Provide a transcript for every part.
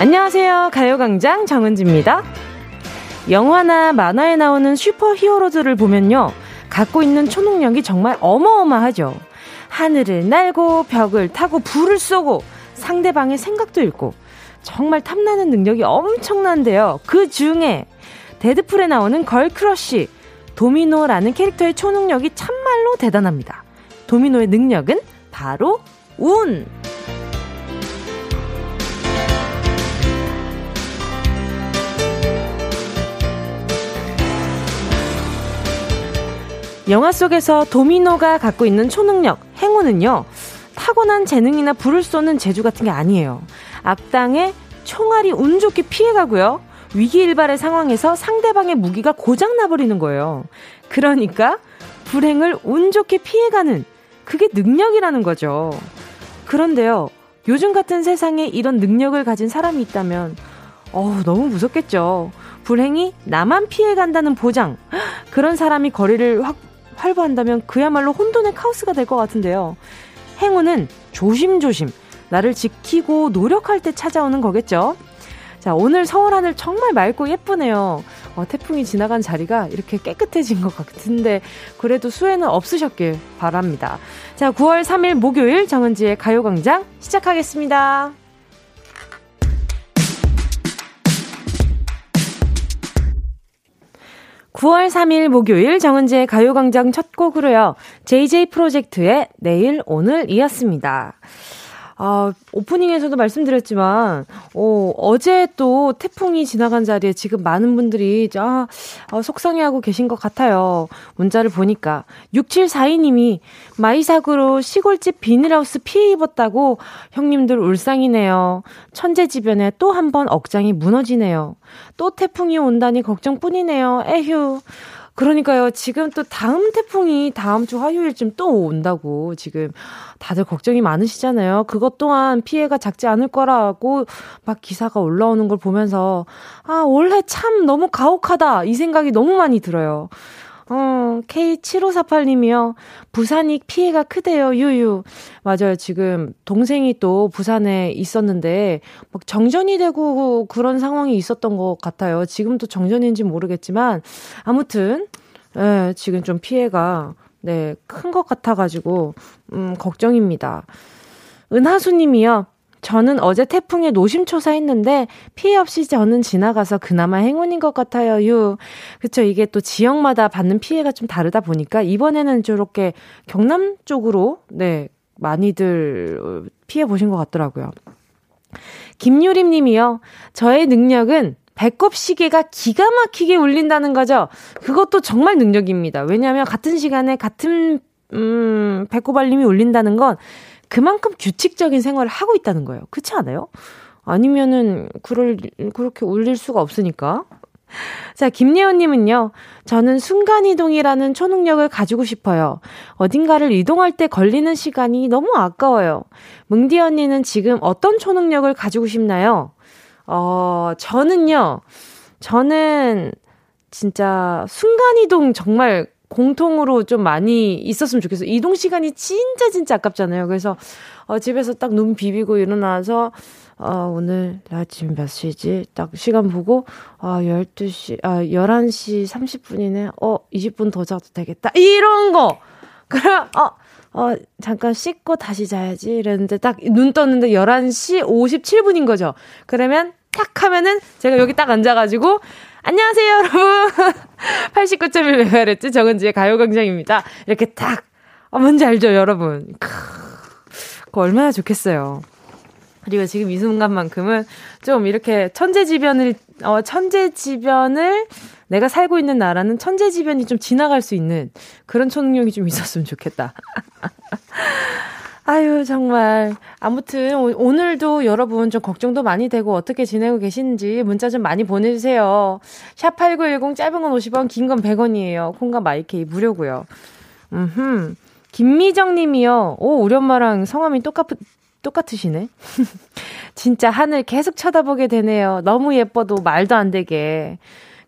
안녕하세요. 가요광장 정은지입니다. 영화나 만화에 나오는 슈퍼 히어로들을 보면요. 갖고 있는 초능력이 정말 어마어마하죠. 하늘을 날고 벽을 타고 불을 쏘고 상대방의 생각도 읽고 정말 탐나는 능력이 엄청난데요. 그 중에 데드풀에 나오는 girl crush 도미노라는 캐릭터의 초능력이 참말로 대단합니다. 도미노의 능력은 바로 운! 영화 속에서 도미노가 갖고 있는 초능력, 행운은요, 타고난 재능이나 불을 쏘는 재주 같은 게 아니에요. 악당의 총알이 운 좋게 피해가고요. 위기일발의 상황에서 상대방의 무기가 고장나버리는 거예요. 그러니까, 불행을 운 좋게 피해가는, 그게 능력이라는 거죠. 그런데요, 요즘 같은 세상에 이런 능력을 가진 사람이 있다면, 어우, 너무 무섭겠죠. 불행이 나만 피해간다는 보장. 그런 사람이 거리를 확 활보한다면 그야말로 혼돈의 카오스가 될 것 같은데요. 행운은 조심조심 나를 지키고 노력할 때 찾아오는 거겠죠. 자, 오늘 서울 하늘 정말 맑고 예쁘네요. 어, 태풍이 지나간 자리가 이렇게 깨끗해진 것 같은데, 그래도 수해는 없으셨길 바랍니다. 자, 9월 3일 목요일 정은지의 가요광장 시작하겠습니다. 9월 3일 목요일 정은지의 가요광장 첫 곡으로요. JJ 프로젝트의 내일 오늘이었습니다. 아, 오프닝에서도 말씀드렸지만, 어, 어제 또 태풍이 지나간 자리에 지금 많은 분들이, 아, 아, 속상해하고 계신 것 같아요. 문자를 보니까. 6742님이 마이삭으로 시골집 비닐하우스 피해 입었다고 형님들 울상이네요. 천재지변에 또 한 번 억장이 무너지네요. 또 태풍이 온다니 걱정뿐이네요. 에휴. 그러니까요. 지금 또 다음 태풍이 다음 주 화요일쯤 또 온다고 지금 다들 걱정이 많으시잖아요. 그것 또한 피해가 작지 않을 거라고 막 기사가 올라오는 걸 보면서 아, 올해 참 너무 가혹하다. 이 생각이 너무 많이 들어요. 어, K7548님이요. 부산이 피해가 크대요, 유유. 맞아요. 지금 동생이 또 부산에 있었는데, 막 정전이 되고 그런 상황이 있었던 것 같아요. 지금도 정전인지 모르겠지만, 아무튼, 예, 지금 좀 피해가, 네, 큰 것 같아가지고, 음, 걱정입니다. 은하수 님이요. 저는 어제 태풍에 노심초사했는데 피해 없이 저는 지나가서 그나마 행운인 것 같아요. 유. 그쵸. 이게 또 지역마다 받는 피해가 좀 다르다 보니까 이번에는 저렇게 경남 쪽으로 네, 많이들 피해 보신 것 같더라고요. 김유림 님이요. 저의 능력은 배꼽 시계가 기가 막히게 울린다는 거죠. 그것도 정말 능력입니다. 왜냐하면 같은 시간에 같은 음, 배꼽 알림이 울린다는 건 그만큼 규칙적인 생활을 하고 있다는 거예요. 그렇지 않아요? 아니면은 그럴 그렇게 울릴 수가 없으니까. 자, 김예원님은요, 저는 순간이동이라는 초능력을 가지고 싶어요. 어딘가를 이동할 때 걸리는 시간이 너무 아까워요. 뭉디 언니는 지금 어떤 초능력을 가지고 싶나요? 어, 저는요, 저는 진짜 순간이동 정말 공통으로 좀 많이 있었으면 좋겠어요. 이동 시간이 진짜 진짜 아깝잖아요. 그래서 어, 집에서 딱 눈 비비고 일어나서 어, 오늘 나 지금 몇 시지? 딱 시간 보고 아, 12시 아, 11시 30분이네. 어, 20분 더 자도 되겠다. 이런 거. 그럼 어 어, 잠깐 씻고 다시 자야지. 이랬는데 딱 눈 떴는데 11시 57분인 거죠. 그러면 탁 하면은 제가 여기 딱 앉아가지고 안녕하세요, 여러분. 89.1MHz 정은지의 가요광장입니다. 이렇게 딱, 아, 뭔지 알죠, 여러분? 크, 그거 얼마나 좋겠어요. 그리고 지금 이 순간만큼은 좀 이렇게 천재지변을, 어, 천재지변을 내가 살고 있는 나라는 천재지변이 좀 지나갈 수 있는 그런 초능력이 좀 있었으면 좋겠다. 아유, 정말. 아무튼, 오, 늘도 여러분 좀 걱정도 많이 되고 어떻게 지내고 계신지 문자 좀 많이 보내주세요. 샵8910 짧은 건 50원, 긴 건 100원이에요. 콩과 마이케이 무료고요. 음흠. 김미정 님이요. 오, 우리 엄마랑 성함이 똑같, 똑같으시네. 진짜 하늘 계속 쳐다보게 되네요. 너무 예뻐도 말도 안 되게.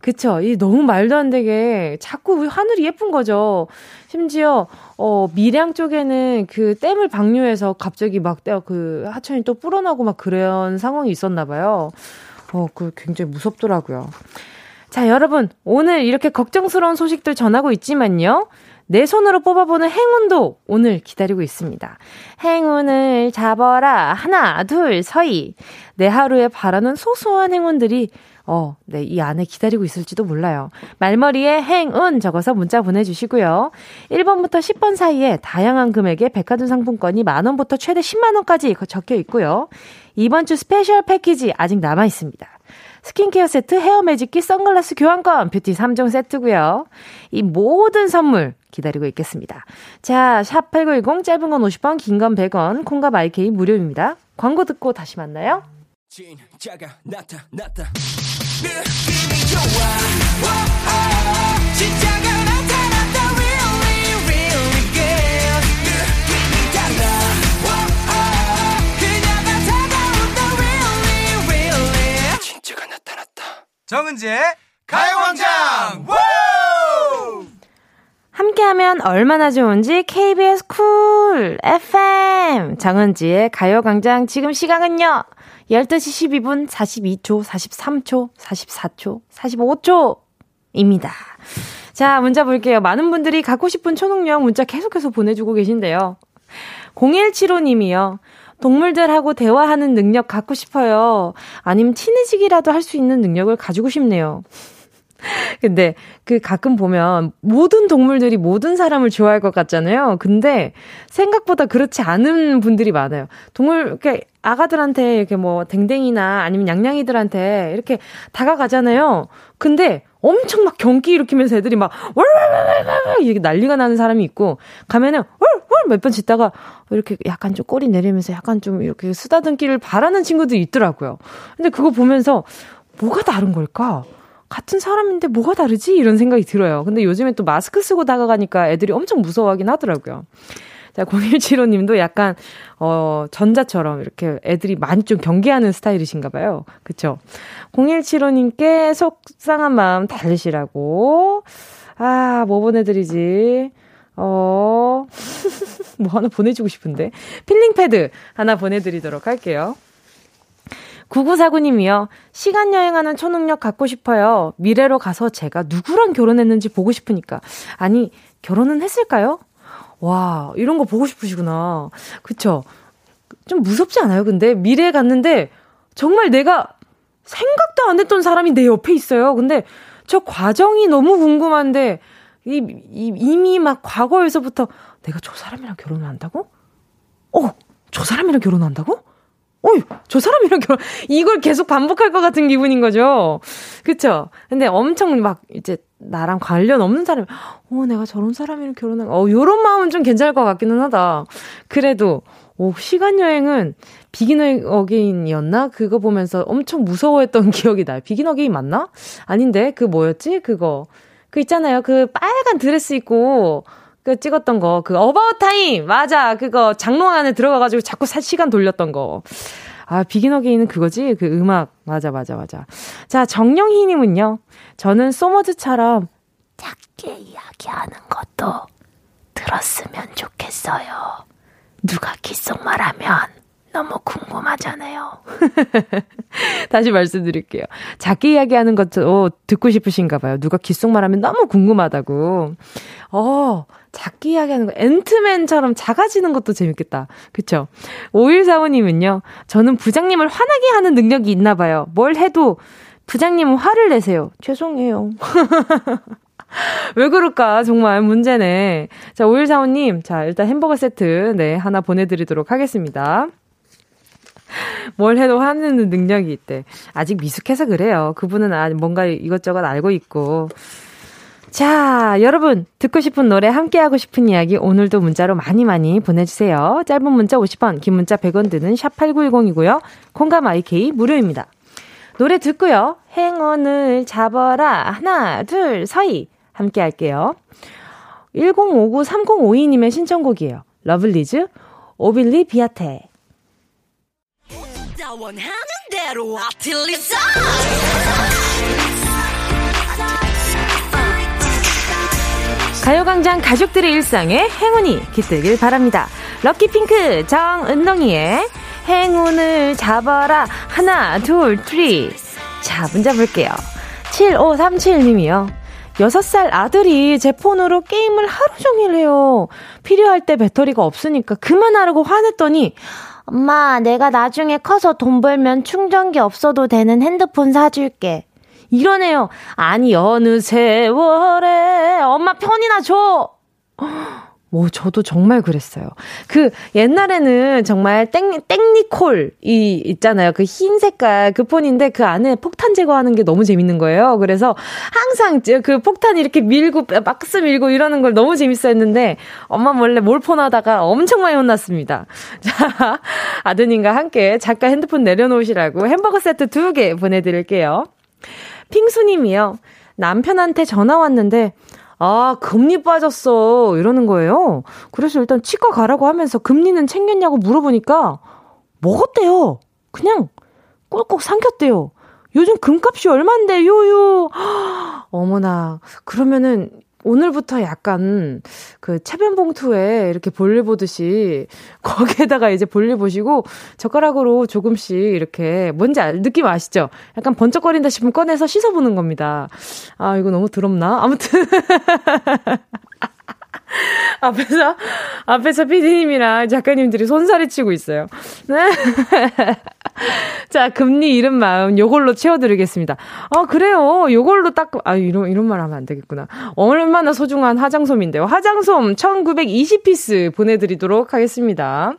그쵸. 이 너무 말도 안 되게 자꾸 하늘이 예쁜 거죠. 심지어, 어, 밀양 쪽에는 그 댐을 방류해서 갑자기 막 그 하천이 또 불어나고 막 그런 상황이 있었나 봐요. 어, 그 굉장히 무섭더라고요. 자, 여러분. 오늘 이렇게 걱정스러운 소식들 전하고 있지만요. 내 손으로 뽑아보는 행운도 오늘 기다리고 있습니다. 행운을 잡아라. 하나, 둘, 서희. 내 하루에 바라는 소소한 행운들이 어, 네, 이 안에 기다리고 있을지도 몰라요. 말머리에 행운 적어서 문자 보내주시고요. 1번부터 10번 사이에 다양한 금액의 백화점 상품권이 만원부터 최대 10만원까지 적혀 있고요. 이번 주 special 패키지 아직 남아 있습니다. 스킨케어 세트, 헤어 매직기, 선글라스 교환권, 뷰티 3종 세트고요. 이 모든 선물 기다리고 있겠습니다. 자, 샵8910 짧은 건 50원, 긴 건 100원, 콩과 마이케이 무료입니다. 광고 듣고 다시 만나요. 진짜가 나타났다. 느낌이 좋아. 오, 오, 진짜가 나타났다. Really, really good. 느낌이 달라. 오, 오, 그녀가 다가온다. Really, really. 진짜가 나타났다. 정은지의 가요광장. 함께하면 얼마나 좋은지 KBS 쿨 FM 정은지의 가요광장 지금 시간은요 12시 12분 42초, 43초, 44초, 45초입니다. 자, 문자 볼게요. 많은 분들이 갖고 싶은 초능력 문자 계속해서 보내주고 계신데요. 0175님이요. 동물들하고 대화하는 능력 갖고 싶어요. 아니면 친해지기라도 할 수 있는 능력을 가지고 싶네요. 근데 그 가끔 보면 모든 동물들이 모든 사람을 좋아할 것 같잖아요. 근데 생각보다 그렇지 않은 분들이 많아요. 동물, 이렇게 아가들한테 이렇게 뭐 댕댕이나 아니면 양냥이들한테 이렇게 다가가잖아요. 근데 엄청 막 경기 일으키면서 애들이 막 월월월월 이렇게 난리가 나는 사람이 있고 가면은 월월 몇 번 짓다가 이렇게 약간 좀 꼬리 내리면서 약간 좀 이렇게 쓰다듬기를 바라는 친구들이 있더라고요. 근데 그거 보면서 뭐가 다른 걸까? 같은 사람인데 뭐가 다르지? 이런 생각이 들어요. 근데 요즘에 또 마스크 쓰고 다가가니까 애들이 엄청 무서워하긴 하더라고요. 자, 0175 님도 약간, 어, 전자처럼 이렇게 애들이 많이 좀 경계하는 스타일이신가 봐요. 그쵸? 0175 님께 속상한 마음 달래시라고. 아, 뭐 보내드리지? 어, 뭐 하나 보내주고 싶은데. peeling pad 하나 보내드리도록 할게요. 9949님이요. 시간 여행하는 초능력 갖고 싶어요. 미래로 가서 제가 누구랑 결혼했는지 보고 싶으니까. 아니, 결혼은 했을까요? 와, 이런 거 보고 싶으시구나. 그쵸? 좀 무섭지 않아요? 근데 미래에 갔는데 정말 내가 생각도 안 했던 사람이 내 옆에 있어요. 근데 저 과정이 너무 궁금한데 이, 이 이미 막 과거에서부터 내가 저 사람이랑 결혼을 한다고? 어, 저 사람이랑 결혼한다고? 어이, 저 사람이랑 결혼, 이걸 계속 반복할 것 같은 기분인 거죠. 그쵸? 근데 엄청 막, 이제, 나랑 관련 없는 사람이, 어, 내가 저런 사람이랑 결혼한, 어, 요런 마음은 좀 괜찮을 것 같기는 하다. 그래도, 오, 시간여행은 Begin Again이었나? 그거 보면서 엄청 무서워했던 기억이 나요. Begin Again 맞나? 아닌데, 그 뭐였지? 그거. 그 있잖아요. 그 빨간 드레스 입고, 그 찍었던 거, 그 About Time! 맞아! 그거 장롱 안에 들어가가지고 자꾸 사, 시간 돌렸던 거. 아, 비긴 어게인은 그거지? 그 음악. 맞아, 맞아, 맞아. 자, 정영희님은요. 저는 소머즈처럼 작게 이야기하는 것도 들었으면 좋겠어요. 누가 귓속말하면 너무 궁금하잖아요. 다시 말씀드릴게요. 작게 이야기하는 것도 듣고 싶으신가 봐요. 누가 귓속말하면 너무 궁금하다고. 어, 작게 이야기하는 거. 앤트맨처럼 작아지는 것도 재밌겠다. 그쵸? 5145님은요, 저는 부장님을 화나게 하는 능력이 있나 봐요. 뭘 해도 부장님은 화를 내세요. 죄송해요. 왜 그럴까? 정말 문제네. 자, 5145님. 자, 일단 햄버거 세트, 네, 하나 보내드리도록 하겠습니다. 뭘 해도 화내는 능력이 있대. 아직 미숙해서 그래요. 그분은 아, 뭔가 이것저것 알고 있고. 자, 여러분, 듣고 싶은 노래, 함께하고 싶은 이야기, 오늘도 문자로 많이 많이 보내주세요. 짧은 문자 50원, 긴 문자 100원 드는 샵8910이고요. 콩과 마이케이 무료입니다. 노래 듣고요. 행운을 잡아라. 하나, 둘, 서희. 함께 할게요. 1059-3052님의 신청곡이에요. 러블리즈, Obliviate. 가요광장 가족들의 일상에 행운이 깃들길 바랍니다. lucky pink 정은동이의 행운을 잡아라. 하나, 둘, three. 자, 문자 볼게요. 7537님이요. 6살 아들이 제 폰으로 게임을 하루 종일 해요. 필요할 때 배터리가 없으니까 그만하라고 화냈더니, 엄마, 내가 나중에 커서 돈 벌면 충전기 없어도 되는 핸드폰 사줄게. 이러네요. 아니, 어느 세월에 엄마 폰이나 줘! 뭐, 저도 정말 그랬어요. 그, 옛날에는 정말 땡, 땡니콜 이 있잖아요. 그 흰 색깔 그 폰인데 그 안에 폭탄 제거하는 게 너무 재밌는 거예요. 그래서 항상 그 폭탄 이렇게 밀고, 박스 밀고 이러는 걸 너무 재밌어 했는데, 엄마 몰래 몰폰 하다가 엄청 많이 혼났습니다. 자, 아드님과 함께 작가 핸드폰 내려놓으시라고 햄버거 세트 두 개 보내드릴게요. 핑수님이요. 남편한테 전화 왔는데, 아, 금리 빠졌어. 이러는 거예요. 그래서 일단 치과 가라고 하면서 금리는 챙겼냐고 물어보니까 먹었대요. 그냥 꿀꺽 삼켰대요. 요즘 금값이 얼만데, 요요. 어머나. 그러면은 오늘부터 약간 그 채변 봉투에 이렇게 볼일 보듯이 거기에다가 이제 볼일 보시고 젓가락으로 조금씩 이렇게 뭔지 알, 느낌 아시죠? 약간 번쩍거린다 싶으면 꺼내서 씻어보는 겁니다. 아, 이거 너무 더럽나? 아무튼. 앞에서, 앞에서 피디님이랑 작가님들이 손살이 치고 있어요. 네. 자, 금리 이른 마음, 요걸로 채워드리겠습니다. 아, 그래요. 요걸로 딱, 아, 이런, 이런 말 하면 안 되겠구나. 얼마나 소중한 화장솜인데요. 화장솜 1920피스 보내드리도록 하겠습니다.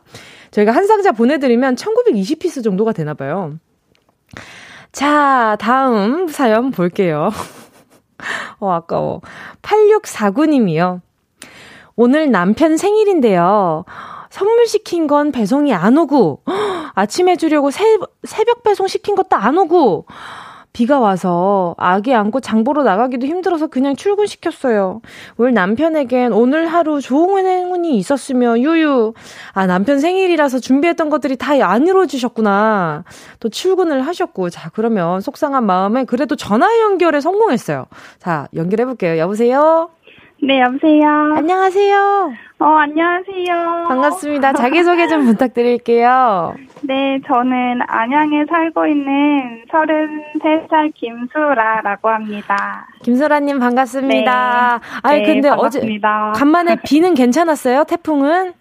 저희가 한 상자 보내드리면 1920피스 정도가 되나봐요. 자, 다음 사연 볼게요. 어, 아까워. 8649님이요. 오늘 남편 생일인데요. 선물 시킨 건 배송이 안 오고, 아침에 주려고 새, 새벽 배송 시킨 것도 안 오고, 비가 와서 아기 안고 장보러 나가기도 힘들어서 그냥 출근시켰어요. 우리 남편에겐 오늘 하루 좋은 행운이 있었으면 유유. 아, 남편 생일이라서 준비했던 것들이 다 안 이루어지셨구나. 또 출근을 하셨고. 자, 그러면 속상한 마음에 그래도 전화 연결에 성공했어요. 자, 연결해볼게요. 여보세요? 네, 여보세요. 안녕하세요. 어, 안녕하세요. 반갑습니다. 자기소개 좀 부탁드릴게요. 네, 저는 안양에 살고 있는 33살 김수라라고 합니다. 김수라님 반갑습니다. 네. 아니, 네, 근데 반갑습니다. 어제 간만에 비는 괜찮았어요? 태풍은?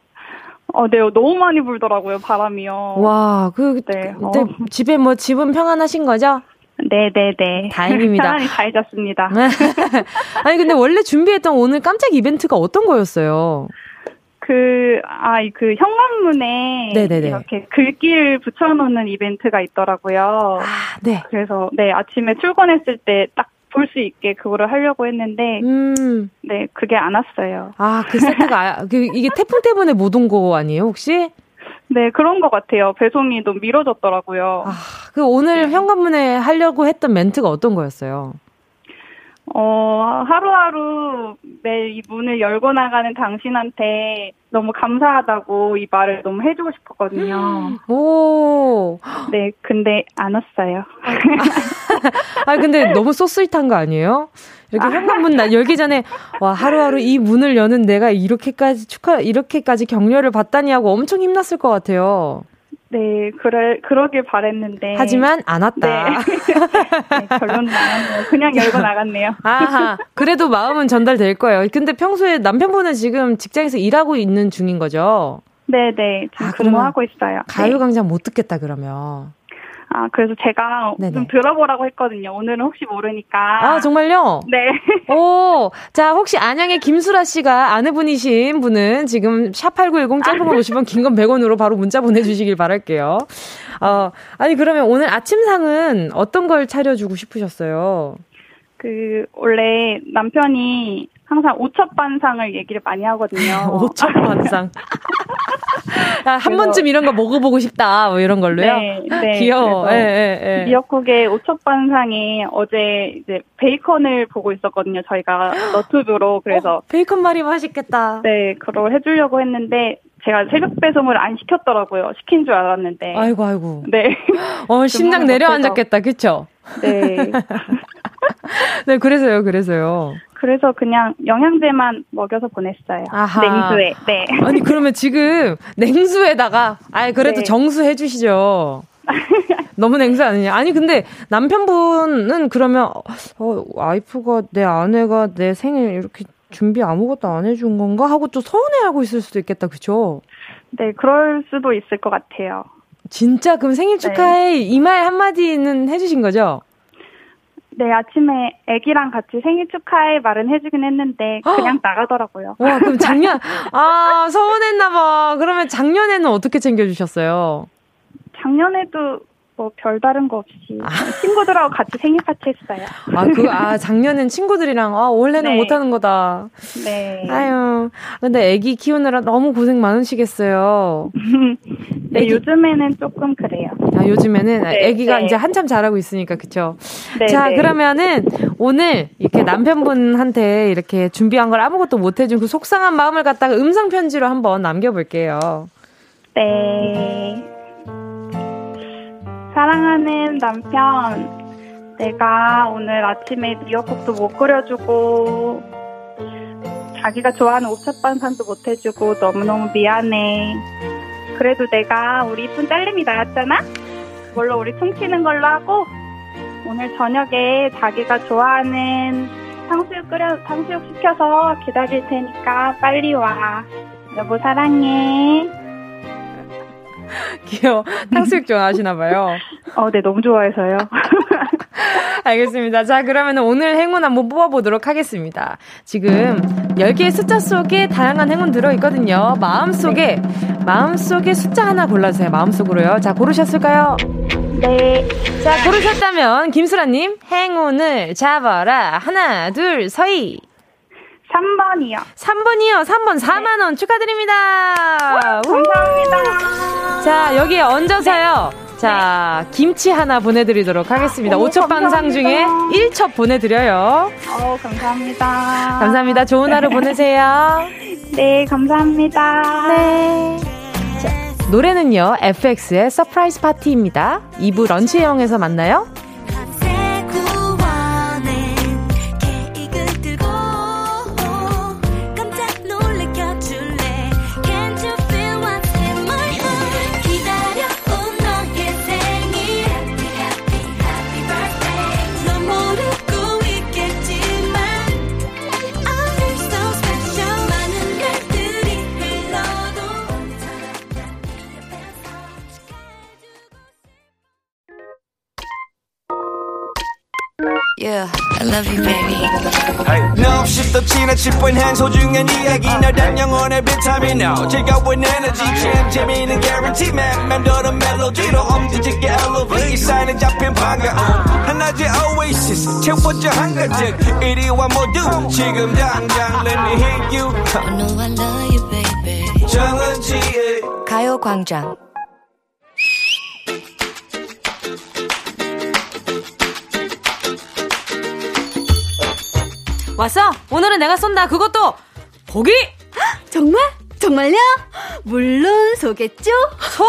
어, 네, 너무 많이 불더라고요, 바람이요. 와, 그, 네, 어. 집에 뭐, 집은 평안하신 거죠? 네네네. 다행입니다. 편안히 잘 잤습니다. 아니, 근데 원래 준비했던 오늘 깜짝 이벤트가 어떤 거였어요? 그, 아, 그 현관문에 네네네. 이렇게 글귀를 붙여놓는 이벤트가 있더라고요. 아, 네. 그래서, 네, 아침에 출근했을 때 딱 볼 수 있게 그거를 하려고 했는데, 음. 네, 그게 안 왔어요. 아, 그 세트가, 아, 그, 이게 태풍 때문에 못 온 거 아니에요, 혹시? 네, 그런 것 같아요. 배송이 좀 미뤄졌더라고요. 아, 그 오늘 현관문에 하려고 했던 멘트가 어떤 거였어요? 어, 하루하루 매일 이 문을 열고 나가는 당신한테 너무 감사하다고 이 말을 너무 해주고 싶었거든요. 오. 네, 근데 안 왔어요. 아, 근데 너무 소스윗한 거 아니에요? 이렇게 현관문 나 열기 전에 와 하루하루 이 문을 여는 내가 이렇게까지 축하 이렇게까지 격려를 받다니 하고 엄청 힘났을 것 같아요. 네, 그래 그러길 바랬는데 하지만 안 왔다. 네. 네, 왔네요. 그냥 열고 나갔네요. 아하, 그래도 마음은 전달될 거예요. 근데 평소에 남편분은 지금 직장에서 일하고 있는 중인 거죠? 네, 네. 지금 아, 근무하고 있어요. 가요광장 네. 못 듣겠다 그러면. 아, 그래서 제가 네네. 좀 들어보라고 했거든요. 오늘은 혹시 모르니까. 아, 정말요? 네. 오, 자, 혹시 안양의 김수라 씨가 아내분이신 분은 지금 샵8910 짧은 건 50원, 긴 건 100원으로 바로 문자 보내주시길 바랄게요. 어, 아니, 그러면 오늘 아침상은 어떤 걸 차려주고 싶으셨어요? 그, 원래 남편이 항상 오첩반상을 얘기를 많이 하거든요. 오첩반상. 아, 한 번쯤 이런 거 먹어보고 싶다, 뭐 이런 걸로요? 네, 네. 귀여워. 예, 예, 예. 미역국의 오첩반상이 어제 이제 베이컨을 보고 있었거든요. 저희가 너튜브로. 그래서. 어, 베이컨 말이 맛있겠다. 네, 그걸 해주려고 했는데, 제가 새벽 배송을 안 시켰더라고요. 시킨 줄 알았는데. 아이고, 아이고. 네. 어, 심장 내려앉았겠다, 그쵸? 네. 네, 그래서요, 그래서요. 그래서 그냥 영양제만 먹여서 보냈어요. 아하. 냉수에. 네. 아니 그러면 지금 냉수에다가 아예 그래도 네. 정수 해 주시죠. 너무 냉수 아니냐? 아니 근데 남편분은 그러면 어 와이프가 내 아내가 내 생일 이렇게 준비 아무것도 안 해준 건가 하고 또 서운해하고 있을 수도 있겠다, 그쵸? 네, 그럴 수도 있을 것 같아요. 진짜 그럼 생일 네. 축하해 네. 이말 한마디는 해주신 거죠? 네, 아침에 아기랑 같이 생일 축하해 말은 해주긴 했는데 그냥 나가더라고요. 와, 그럼 작년 아 서운했나 봐. 그러면 작년에는 어떻게 챙겨주셨어요? 작년에도 뭐 별다른 거 없이 아. 친구들하고 같이 생일 파티 했어요. 아, 그, 아, 작년엔 친구들이랑, 아, 원래는 네. 못하는 거다. 네. 아유, 근데 애기 키우느라 너무 고생 많으시겠어요. 네, 애기. 요즘에는 조금 그래요. 아, 요즘에는 네, 애기가 네. 이제 한참 자라고 있으니까, 그쵸? 네, 자, 네. 그러면은 오늘 이렇게 남편분한테 이렇게 준비한 걸 아무것도 못 해준 그 속상한 마음을 갖다가 음성편지로 한번 남겨볼게요. 네. 사랑하는 남편, 내가 오늘 아침에 미역국도 못 끓여주고, 자기가 좋아하는 옥탑방산도 못 해주고 너무너무 미안해. 그래도 내가 우리 이쁜 딸내미 낳았잖아? 그걸로 우리 퉁치는 걸로 하고, 오늘 저녁에 자기가 좋아하는 탕수육 끓여, 탕수육 시켜서 기다릴 테니까 빨리 와. 여보 사랑해. 귀여워. 탕수육 좋아하시나 봐요. 어, 네, 너무 좋아해서요. 알겠습니다. 자, 그러면 오늘 행운 한번 뽑아보도록 하겠습니다. 지금 10개의 숫자 속에 다양한 행운 들어있거든요. 마음속에, 마음속에 숫자 하나 골라주세요. 마음속으로요. 자, 고르셨을까요? 네. 자, 고르셨다면, 김수라님, 행운을 잡아라. 하나, 둘, 서희. 3번이요. 3번이요. 3번 4만원 네. 축하드립니다. 감사합니다. 자, 여기에 얹어서요. 네. 자, 김치 하나 보내드리도록 하겠습니다. 5첩 반상 중에 1첩 보내드려요. 어, 감사합니다. 감사합니다. 좋은 하루 보내세요. 네, 감사합니다. 네. 자, 노래는요, FX의 Surprise Party입니다. 2부 lunch형에서 만나요. Love you, baby. Hey. No, 없이 또 지나칠 뻔한 소중한 이야기. 너란 영혼의 비타민. No 즐거운 에너지. 참 재미있는 guarantee man. 맘대로 멜로디로 엄지짓게 elevate. 이 사인은 잡힌 반가움 하나의 oasis. 채워져 한가득 이리와 모두 지금 당장 let me hit you. I know I love you, baby. 정은지의 가요광장 왔어? 오늘은 내가 쏜다. 그것도 고기. 정말? 정말요? 물론 소겠죠? 소?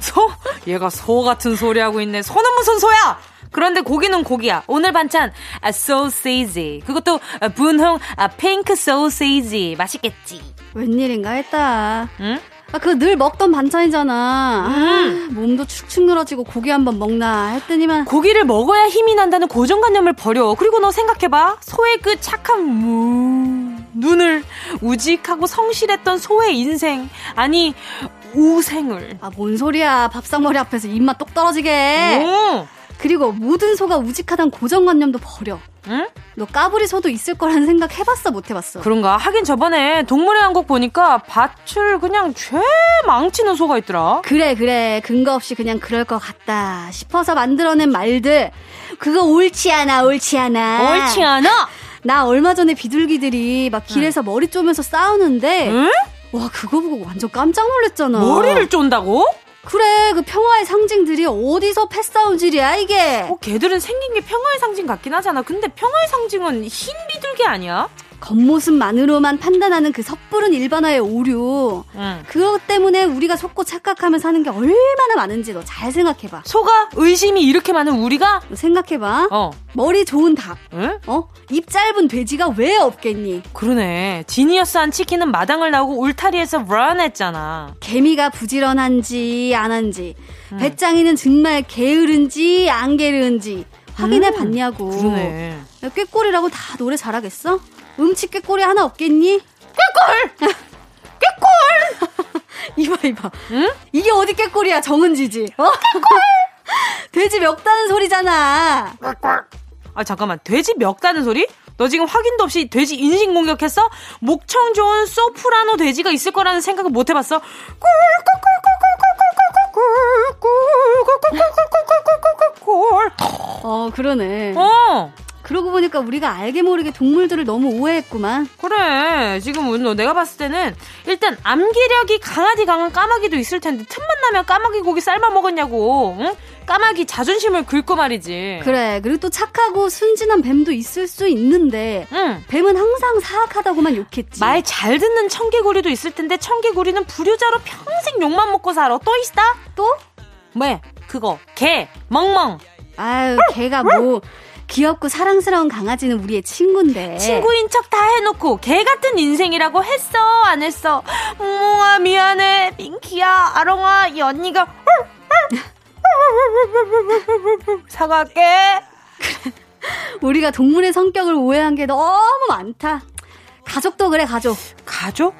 소? 얘가 소 같은 소리 하고 있네. 소는 무슨 소야? 그런데 고기는 고기야. 오늘 반찬 아, 소시지. 그것도 아, 분홍 아, 핑크 소시지. 맛있겠지. 웬일인가 했다. 응? 아, 그늘 먹던 반찬이잖아. 음. 아, 몸도 축축 늘어지고 고기 한번 먹나 했더니만. 고기를 먹어야 힘이 난다는 고정관념을 버려. 그리고 너 생각해봐. 소의 그 착한 무, 눈을 우직하고 성실했던 소의 인생. 아니, 우생을. 아, 뭔 소리야. 밥상머리 앞에서 입맛 똑 떨어지게. 오. 그리고 모든 소가 우직하단 고정관념도 버려. 응? 너 까불이 소도 있을 거라는 생각 해봤어 못 해봤어? 그런가? 하긴 저번에 동물의 왕국 보니까 밭을 그냥 죄 망치는 소가 있더라. 그래 그래 근거 없이 그냥 그럴 것 같다 싶어서 만들어낸 말들 그거 옳지 않아 옳지 않아 옳지 않아? 나 얼마 전에 비둘기들이 막 길에서 응. 머리 쪼면서 싸우는데 응? 와 그거 보고 완전 깜짝 놀랐잖아 머리를 쫀다고? 그래 그 평화의 상징들이 어디서 패싸움질이야 이게 어, 걔들은 생긴 게 평화의 상징 같긴 하잖아 근데 평화의 상징은 흰 비둘기 아니야? 겉모습만으로만 판단하는 그 섣부른 일반화의 오류. 응. 그것 때문에 우리가 속고 착각하며 사는 게 얼마나 많은지 너 잘 생각해봐. 속아? 의심이 이렇게 많은 우리가? 생각해봐. 어. 머리 좋은 닭. 응? 어? 입 짧은 돼지가 왜 없겠니? 그러네. 지니어스한 치킨은 마당을 나오고 울타리에서 런 했잖아. 개미가 부지런한지 안 한지. 응. 배짱이는 정말 게으른지 안 게으른지. 확인해 음, 봤냐고. 그러네. 꾀꼬리라고 다 노래 잘하겠어? 음치 꾀꼬리 하나 없겠니? 꾀꼴! 꾀꼴! 이봐, 이봐. 응? 이게 어디 꾀꼬리야, 정은지지. 어? 꾀꼴! 돼지 멱다는 소리잖아. 꾀꼴! 아, 잠깐만. 돼지 멱다는 소리? 너 지금 확인도 없이 돼지 인신 공격했어? 목청 좋은 소프라노 돼지가 있을 거라는 생각을 못 해봤어? 어. 어! 그러고 보니까 우리가 알게 모르게 동물들을 너무 오해했구만. 그래. 지금 내가 봤을 때는 일단 암기력이 강하디 강한 까마귀도 있을 텐데 틈만 나면 까마귀 고기 삶아 먹었냐고. 응? 까마귀 자존심을 긁고 말이지. 그래. 그리고 또 착하고 순진한 뱀도 있을 수 있는데 응. 뱀은 항상 사악하다고만 욕했지. 말 잘 듣는 청개구리도 있을 텐데 청개구리는 불효자로 평생 욕만 먹고 살아. 또 있다? 또? 뭐? 그거 개 멍멍. 아유 개가 뭐 귀엽고 사랑스러운 강아지는 우리의 친구인데. 친구인 척 다 해놓고 개 같은 인생이라고 했어 안 했어? 몽아 미안해 민키야 아롱아 이 언니가 사과할게. 우리가 동물의 성격을 오해한 게 너무 많다. 가족도 그래 가족. 가족?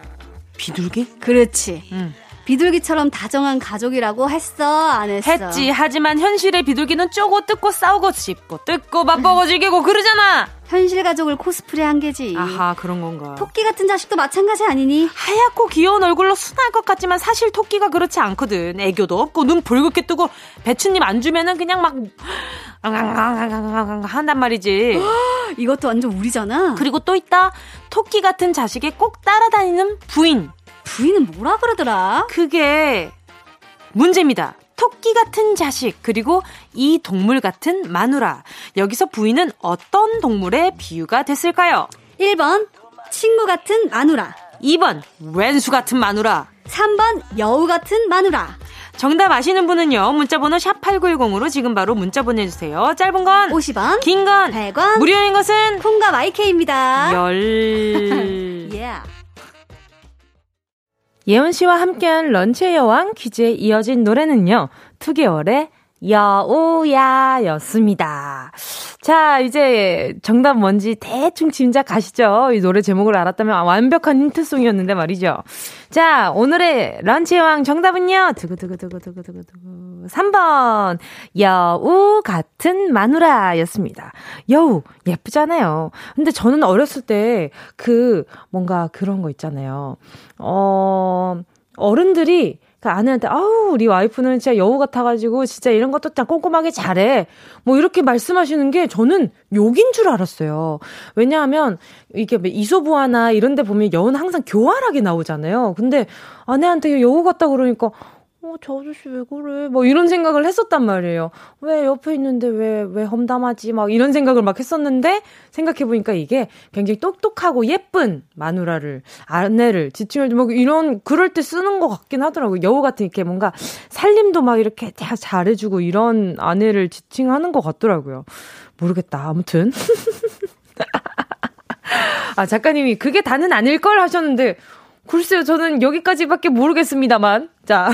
비둘기? 그렇지. 응. 비둘기처럼 다정한 가족이라고 했어? 안 했어? 했지. 하지만 현실의 비둘기는 쪼고 뜯고 싸우고 씹고 뜯고 맛보고 즐기고 그러잖아. 현실 가족을 코스프레 한 게지. 아하, 그런 건가. 토끼 같은 자식도 마찬가지 아니니? 하얗고 귀여운 얼굴로 순할 것 같지만 사실 토끼가 그렇지 않거든. 애교도 없고 눈 붉게 뜨고 배추님 안 주면은 그냥 막 한단 말이지. 이것도 완전 우리잖아. 그리고 또 있다. 토끼 같은 자식에 꼭 따라다니는 부인. 부인은 뭐라 그러더라? 그게 문제입니다. 토끼 같은 자식, 그리고 이 동물 같은 마누라. 여기서 부인은 어떤 동물의 비유가 됐을까요? 1번, 친구 같은 마누라. 2번, 왼수 같은 마누라. 3번, 여우 같은 마누라. 정답 아시는 분은요. 문자번호 샵8910으로 지금 바로 문자 보내주세요. 짧은 건 50원, 긴 건 100원, 무료인 것은 콩과 마이케입니다. 열... yeah. 예원 씨와 함께한 런치의 여왕 퀴즈에 이어진 노래는요. 2개월의 여우야 였습니다. 자, 이제 정답 뭔지 대충 짐작 가시죠? 이 노래 제목을 알았다면 완벽한 힌트송이었는데 말이죠. 자, 오늘의 런치 여왕 정답은요. 두구두구두구두구두구두구. 3번. 여우 같은 마누라 였습니다. 여우, 예쁘잖아요. 근데 저는 어렸을 때 그 뭔가 그런 거 있잖아요. 어, 어른들이 그 아내한테 아우 우리 와이프는 진짜 여우 같아가지고 진짜 이런 것도 다 꼼꼼하게 잘해 뭐 이렇게 말씀하시는 게 저는 욕인 줄 알았어요 왜냐하면 이게 뭐 이소부화나 이런 데 보면 여우는 항상 교활하게 나오잖아요 근데 아내한테 여우 같다 그러니까 어, 저 아저씨 왜 그래? 뭐 이런 생각을 했었단 말이에요. 왜 옆에 있는데 왜, 왜 험담하지? 막 이런 생각을 막 했었는데 생각해보니까 이게 굉장히 똑똑하고 예쁜 마누라를, 아내를 지칭을 뭐 이런, 그럴 때 쓰는 것 같긴 하더라고요. 여우 같은 이렇게 뭔가 살림도 막 이렇게 다 잘해주고 이런 아내를 지칭하는 것 같더라고요. 모르겠다. 아무튼. 아, 작가님이 그게 다는 아닐 걸 하셨는데, 글쎄요, 저는 여기까지밖에 모르겠습니다만. 자.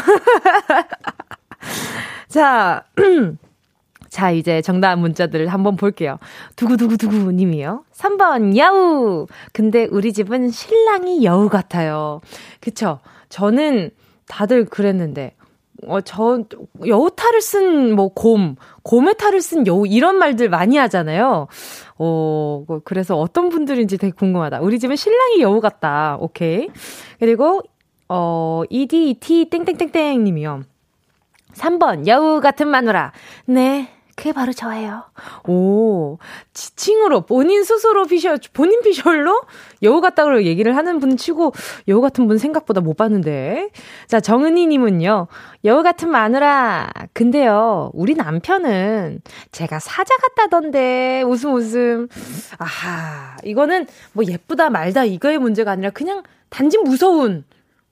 자. 자, 이제 정답 문자들을 한번 볼게요. 두구두구두구 님이요. 3번, 야우! 근데 우리 집은 신랑이 여우 같아요. 그쵸? 저는 다들 그랬는데, 어, 저, 여우 탈을 쓴, 뭐, 곰, 곰의 탈을 쓴 여우, 이런 말들 많이 하잖아요. 어, 뭐, 그래서 어떤 분들인지 되게 궁금하다. 우리 집은 신랑이 여우 같다. 오케이. 그리고, 어, EDT 땡땡땡땡 님이요. 3번, 여우 같은 마누라. 네, 그게 바로 저예요. 오, 지칭으로 본인 스스로 피셜, 본인 피셜로 여우 같다고 얘기를 하는 분 치고 여우 같은 분 생각보다 못 봤는데. 자, 정은희님은요, 여우 같은 마누라. 근데요, 우리 남편은 제가 사자 같다던데, 웃음 웃음. 아하, 이거는 뭐 예쁘다 말다 이거의 문제가 아니라 그냥 단지 무서운,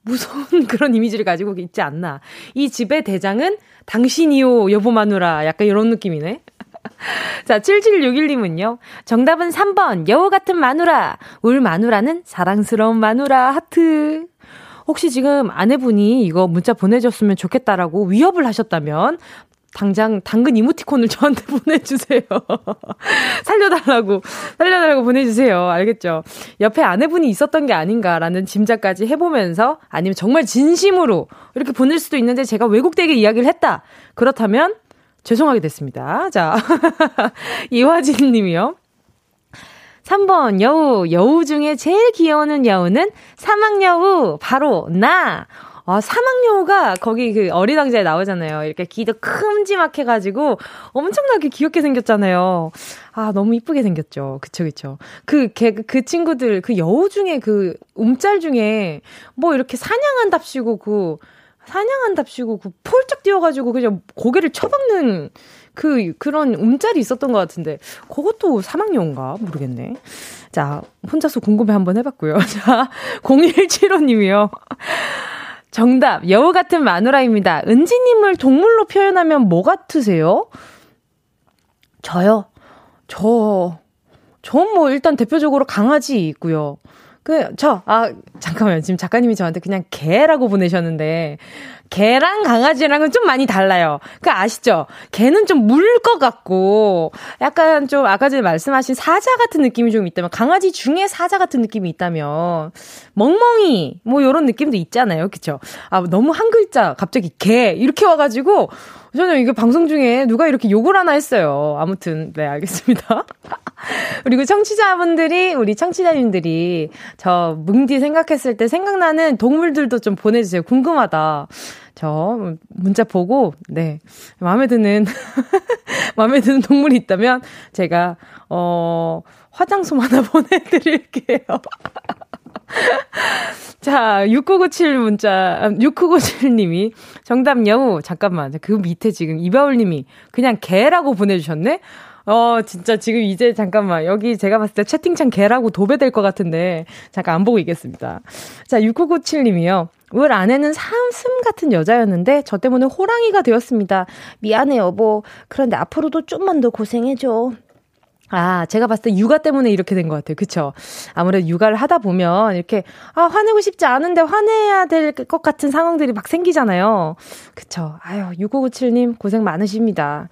무서운 그런 이미지를 가지고 있지 않나. 이 집의 대장은 당신이요, 여보 마누라. 약간 이런 느낌이네. 자, 7761님은요. 정답은 3번. 여우 같은 마누라. 울 마누라는 사랑스러운 마누라. 하트. 혹시 지금 아내분이 이거 문자 보내줬으면 좋겠다라고 위협을 하셨다면 당장 당근 이모티콘을 저한테 보내주세요. 살려달라고, 살려달라고 보내주세요. 알겠죠? 옆에 아내분이 있었던 게 아닌가라는 짐작까지 해보면서 아니면 정말 진심으로 이렇게 보낼 수도 있는데 제가 왜곡되게 이야기를 했다. 그렇다면 죄송하게 됐습니다. 자, 이화진 님이요. 3번, 여우. 여우 중에 제일 귀여우는 여우는 사막여우. 바로 나. 아, 사막여우가 거기 그 어린 왕자에 나오잖아요. 이렇게 귀도 큼지막해 가지고 엄청나게 귀엽게 생겼잖아요. 아, 너무 이쁘게 생겼죠. 그쵸, 그쵸. 그, 개, 그 친구들, 그 여우 중에 그 움짤 중에 뭐 이렇게 사냥한답시고 그, 사냥한답시고 그 폴짝 뛰어가지고 그냥 고개를 쳐박는 그, 그런 움짤이 있었던 것 같은데, 그것도 사막여우인가? 모르겠네. 자, 혼자서 궁금해 한번 해봤고요. 자, 0175님이요. 정답, 여우 같은 마누라입니다. 은지님을 동물로 표현하면 뭐 같으세요? 저요? 저, 전 뭐 일단 대표적으로 강아지 있고요. 그, 저, 아, 잠깐만요. 지금 작가님이 저한테 그냥 개라고 보내셨는데, 개랑 강아지랑은 좀 많이 달라요. 그 아시죠? 개는 좀 물 것 같고, 약간 좀 아까 전에 말씀하신 사자 같은 느낌이 좀 있다면, 강아지 중에 사자 같은 느낌이 있다면, 멍멍이, 뭐 요런 느낌도 있잖아요. 그쵸? 아, 너무 한 글자, 갑자기 개, 이렇게 와가지고, 저는 이게 방송 중에 누가 이렇게 욕을 하나 했어요. 아무튼, 네, 알겠습니다. 그리고 청취자분들이, 우리 청취자님들이 저 뭉디 생각했을 때 생각나는 동물들도 좀 보내주세요. 궁금하다. 저 문자 보고, 네. 마음에 드는, 마음에 드는 동물이 있다면 제가, 어, 화장솜 하나 보내드릴게요. 자, 6997 문자, 6997님이 정답 여우. 잠깐만. 그 밑에 지금 이바울님이 그냥 개라고 보내주셨네? 어, 진짜 지금 이제 잠깐만. 여기 제가 봤을 때 채팅창 개라고 도배될 것 같은데, 잠깐 안 보고 있겠습니다. 자, 6997님이요. 울 아내는 사슴 같은 여자였는데, 저 때문에 호랑이가 되었습니다. 미안해, 여보. 그런데 앞으로도 좀만 더 고생해줘. 아, 제가 봤을 때 육아 때문에 이렇게 된 것 같아요. 그쵸? 아무래도 육아를 하다 보면 이렇게, 아, 화내고 싶지 않은데 화내야 될 것 같은 상황들이 막 생기잖아요. 그쵸? 아유, 6597님 고생 많으십니다.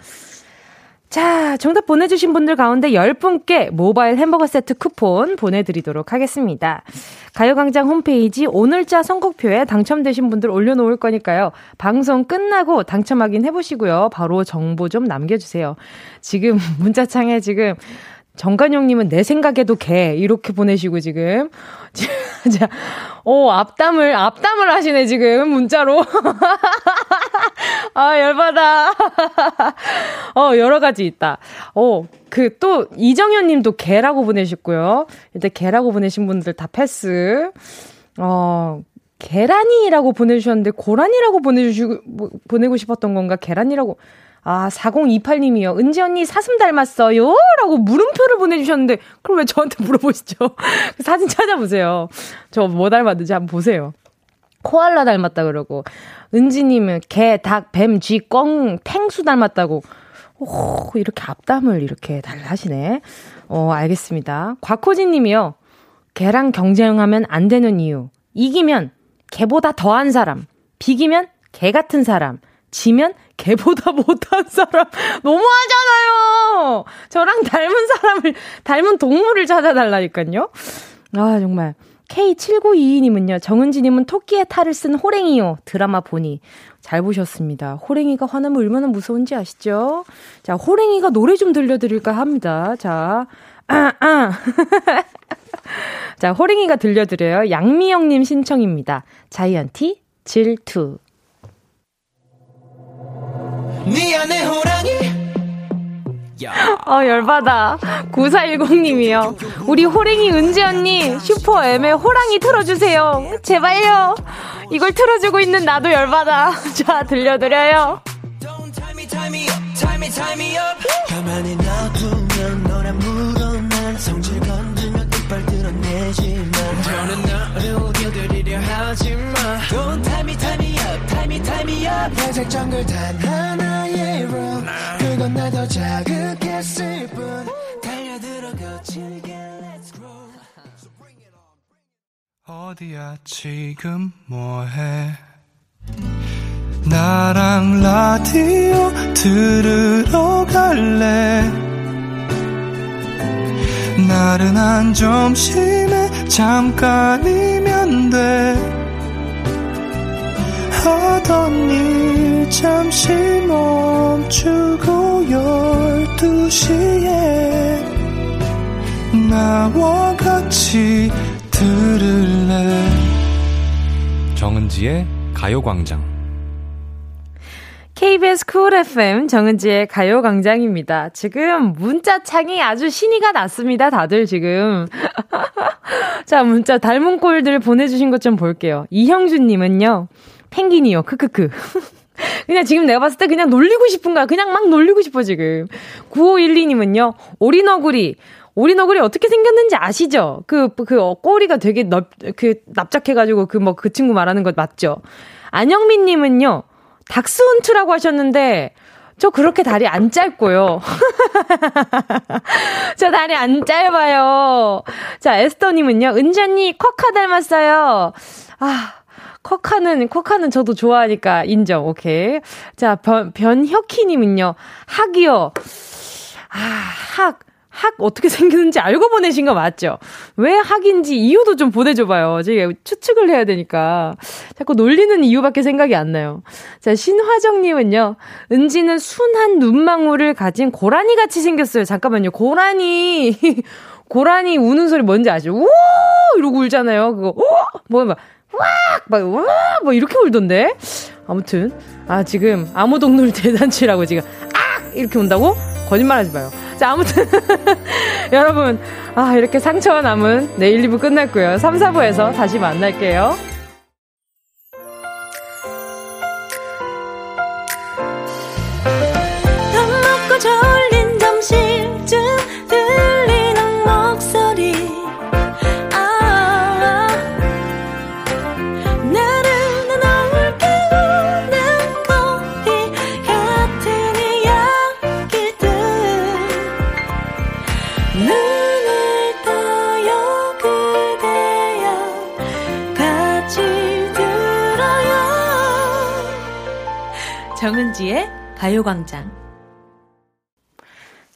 자, 정답 보내주신 분들 가운데 10분께 모바일 햄버거 세트 쿠폰 보내드리도록 하겠습니다. 가요광장 홈페이지 오늘자 선곡표에 당첨되신 분들 올려놓을 거니까요. 방송 끝나고 당첨 확인해보시고요. 바로 정보 좀 남겨주세요. 지금 문자창에 지금 정관용님은 내 생각에도 개 이렇게 보내시고 지금 자, 오 앞담을 앞담을 하시네 지금 문자로 아 열받아 어 여러 가지 있다 어 그 또 이정현 님도 개라고 보내셨고요 일단 개라고 보내신 분들 다 패스 어 계란이라고 보내주셨는데 고란이라고 보내주시고 뭐, 보내고 싶었던 건가 계란이라고 아, 4028님이요. 은지 언니 사슴 닮았어요? 라고 물음표를 보내주셨는데, 그럼 왜 저한테 물어보시죠? 그 사진 찾아보세요. 저 뭐 닮았는지 한번 보세요. 코알라 닮았다 그러고, 은지님은 개, 닭, 뱀, 쥐, 꽝, 탱수 닮았다고. 오, 이렇게 앞담을 이렇게 달라하시네. 어, 알겠습니다. 곽호진 님이요. 개랑 경쟁하면 안 되는 이유. 이기면 개보다 더한 사람. 비기면 개 같은 사람. 지면 개보다 못한 사람 너무하잖아요. 저랑 닮은 사람을 닮은 동물을 찾아달라니까요. 아 정말 K7922님은요. 정은지님은 토끼의 탈을 쓴 호랭이요. 드라마 보니 잘 보셨습니다. 호랭이가 화나면 얼마나 무서운지 아시죠? 자 호랭이가 노래 좀 들려드릴까 합니다. 자 아, 아. 자, 호랭이가 들려드려요. 양미영님 신청입니다. 자이언티 질투. 네 안에 호랑이 어, 열받아. 9410님이요. 우리 호랭이 은지 언니, 슈퍼 M의 호랑이 틀어주세요. 제발요. 이걸 틀어주고 있는 나도 열받아. 자, 들려드려요. 그건 나더 자극했을 뿐 달려들어 거칠게. Let's grow. 어디야 지금 뭐해? 나랑 라디오 들으러 갈래? 나른한 점심에 잠깐이면 돼 하던 일 잠시 멈추고 열두 시에 나와 같이 들을래 정은지의 가요광장 KBS 쿨 FM 정은지의 가요광장입니다. 지금 문자창이 아주 신이가 났습니다. 다들 지금. 자, 문자 닮은 꼴들 보내주신 것 좀 볼게요. 이형준님은요, 펭귄이요, 크크크. 그냥 지금 내가 봤을 때 그냥 놀리고 싶은 거야. 그냥 막 놀리고 싶어, 지금. 9512님은요, 오리너구리. 오리너구리 어떻게 생겼는지 아시죠? 그, 그, 어, 꼬리가 되게 넓, 그, 납작해가지고 그 뭐, 그 친구 말하는 것 맞죠? 안영민 님은요, 닥스훈트라고 하셨는데, 저 그렇게 다리 안 짧고요. 저 다리 안 짧아요. 자, 에스터님은요, 은자니 쿼카 닮았어요. 아, 쿼카는, 쿼카는 저도 좋아하니까 인정, 오케이. 자, 변, 변혁희님은요, 학이요. 아, 학. 학 어떻게 생겼는지 알고 보내신 거 맞죠? 왜 학인지 이유도 좀 보내줘봐요. 제가 추측을 해야 되니까. 자꾸 놀리는 이유밖에 생각이 안 나요. 자, 신화정님은요. 은지는 순한 눈망울을 가진 고라니 같이 생겼어요. 잠깐만요. 고라니. 고라니 우는 소리 뭔지 아시죠? 우! 이러고 울잖아요. 그거, 우! 뭐, 막, 왁! 막, 와! 뭐 이렇게 울던데? 아무튼. 아, 지금 암호동물 대잔치라고 지금, 악! 이렇게 운다고? 거짓말 하지 마요. 자, 아무튼. 여러분, 아, 이렇게 상처가 남은 내일 2부 끝났고요. 3, 4부에서 다시 만날게요. 정은지의 가요광장.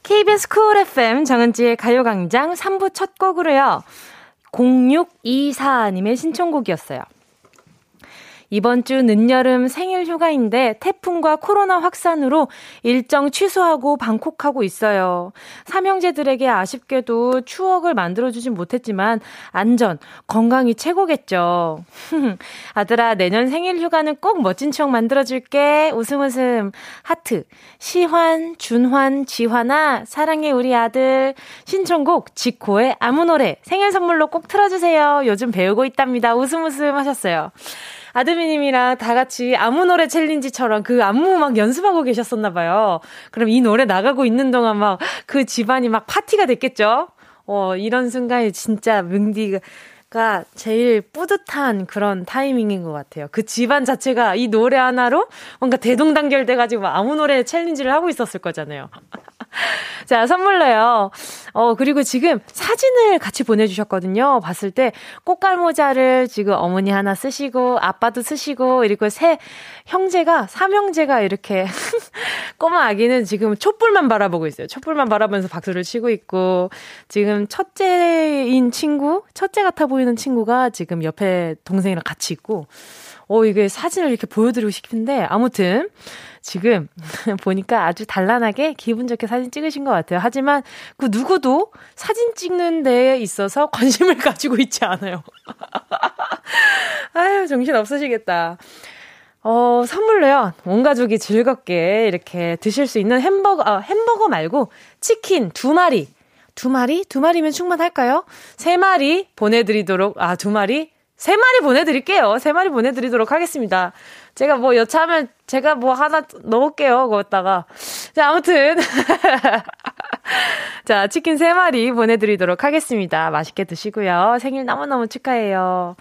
KBS 쿨 FM 정은지의 가요광장 3부 첫 곡으로요. 0624님의 신청곡이었어요. 이번 주 늦여름 생일 휴가인데 태풍과 코로나 확산으로 일정 취소하고 방콕하고 있어요. 삼형제들에게 아쉽게도 추억을 만들어주진 못했지만 안전, 건강이 최고겠죠. 아들아, 내년 생일 휴가는 꼭 멋진 추억 만들어줄게. 웃음 웃음. 하트. 시환, 준환, 지환아, 사랑해 우리 아들. 신청곡 지코의 아무 노래 생일 선물로 꼭 틀어주세요. 요즘 배우고 있답니다. 웃음 웃음 하셨어요. 아드미님이랑 다 같이 아무 노래 챌린지처럼 그 안무 막 연습하고 계셨었나봐요. 그럼 이 노래 나가고 있는 동안 막 그 집안이 막 파티가 됐겠죠? 어, 이런 순간에 진짜 뭉디가 가 제일 뿌듯한 그런 타이밍인 것 같아요. 그 집안 자체가 이 노래 하나로 뭔가 대동단결돼가지고 아무 노래 챌린지를 하고 있었을 거잖아요. 자, 선물로요. 어, 그리고 지금 사진을 같이 보내주셨거든요. 봤을 때 꽃갈모자를 지금 어머니 하나 쓰시고, 아빠도 쓰시고, 그리고 새 형제가, 삼형제가 이렇게 꼬마 아기는 지금 촛불만 바라보고 있어요. 촛불만 바라보면서 박수를 치고 있고, 지금 첫째인 친구, 첫째 같아 보이는 친구가 지금 옆에 동생이랑 같이 있고, 어, 이게 사진을 이렇게 보여드리고 싶은데, 아무튼, 지금 보니까 아주 단란하게 기분 좋게 사진 찍으신 것 같아요. 하지만 그 누구도 사진 찍는 데에 있어서 관심을 가지고 있지 않아요. 아유, 정신 없으시겠다. 어, 선물로요. 온 가족이 즐겁게 이렇게 드실 수 있는 햄버거, 아, 햄버거 말고 치킨 두 마리. 두 마리? 두 마리면 충분할까요? 세 마리 보내드리도록, 아, 두 마리? 세 마리 보내드릴게요. 세 마리 보내드리도록 하겠습니다. 제가 뭐 여차하면 제가 뭐 하나 넣을게요. 거기다가. 자, 아무튼. 자, 치킨 세 마리 보내드리도록 하겠습니다. 맛있게 드시고요. 생일 너무너무 축하해요.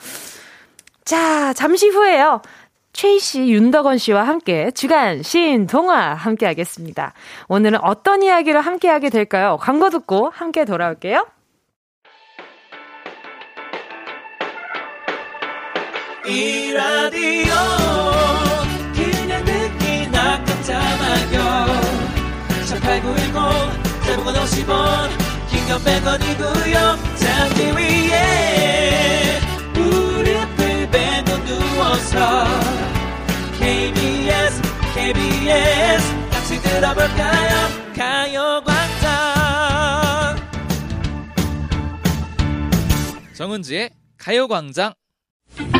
자, 잠시 후에요. 최희 씨, 윤덕원 씨와 함께 주간 신 동화 함께 하겠습니다. 오늘은 어떤 이야기를 함께 하게 될까요? 광고 듣고 함께 돌아올게요. 이 라디오 그냥 듣기나 깜짝마요. 18910 대목원 50원 긴건 100원이고요 잠기 위에 무릎을 베고 누워서 KBS KBS 같이 들어볼까요? 가요광장. 정은지의 가요광장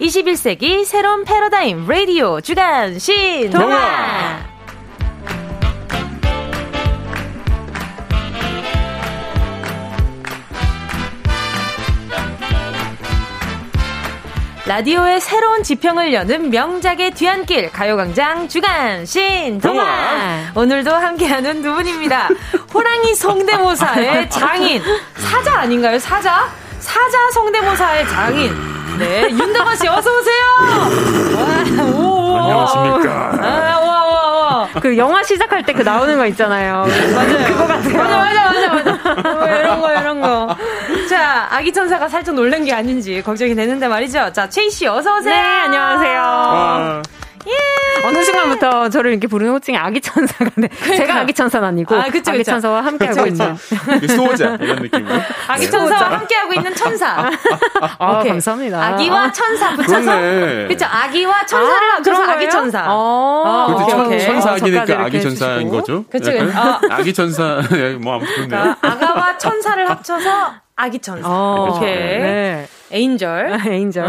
21세기 새로운 패러다임 라디오 주간 신동화 라디오의 새로운 지평을 여는 명작의 뒤안길 가요광장 주간 신동화 오늘도 함께하는 두 분입니다. 호랑이 성대모사의 장인 사자 아닌가요? 사자? 사자 성대모사의 장인 네, 윤덕원 씨 어서 오세요. 와, 오, 안녕하십니까. 아, 와, 와, 와. 그 영화 시작할 때 그 나오는 거 있잖아요. 맞아요. 그거 같아요. 맞아, 맞아, 맞아, 맞아. 뭐 이런 거, 이런 거. 자, 아기 천사가 살짝 놀란 게 아닌지 걱정이 되는데 말이죠. 자, 최희 씨 어서 오세요. 네, 안녕하세요. 아. 예. 어느 순간부터 저를 이렇게 부르는 호칭이 아기 천사가 네. 그러니까. 제가 아기 천사는 아니고 아, 그쵸, 아기 그쵸. 천사와 함께 하고 그쵸, 있는 수호자 이런 느낌으로 아기 네. 천사와 함께 하고 있는 천사. 아, 오케이. 감사합니다. 아기와 천사 붙여서 그렇죠. 아기와 천사를 아, 합쳐서 아기 천사. 아, 그렇죠. 천, 천사 아기니까 아기 천사인 거죠. 그렇죠. 아. 아기 천사 뭐 아무튼 그러니까 아가와 천사를 합쳐서 아기 천사. 어, 이렇게. 네. 에인절. 에인절.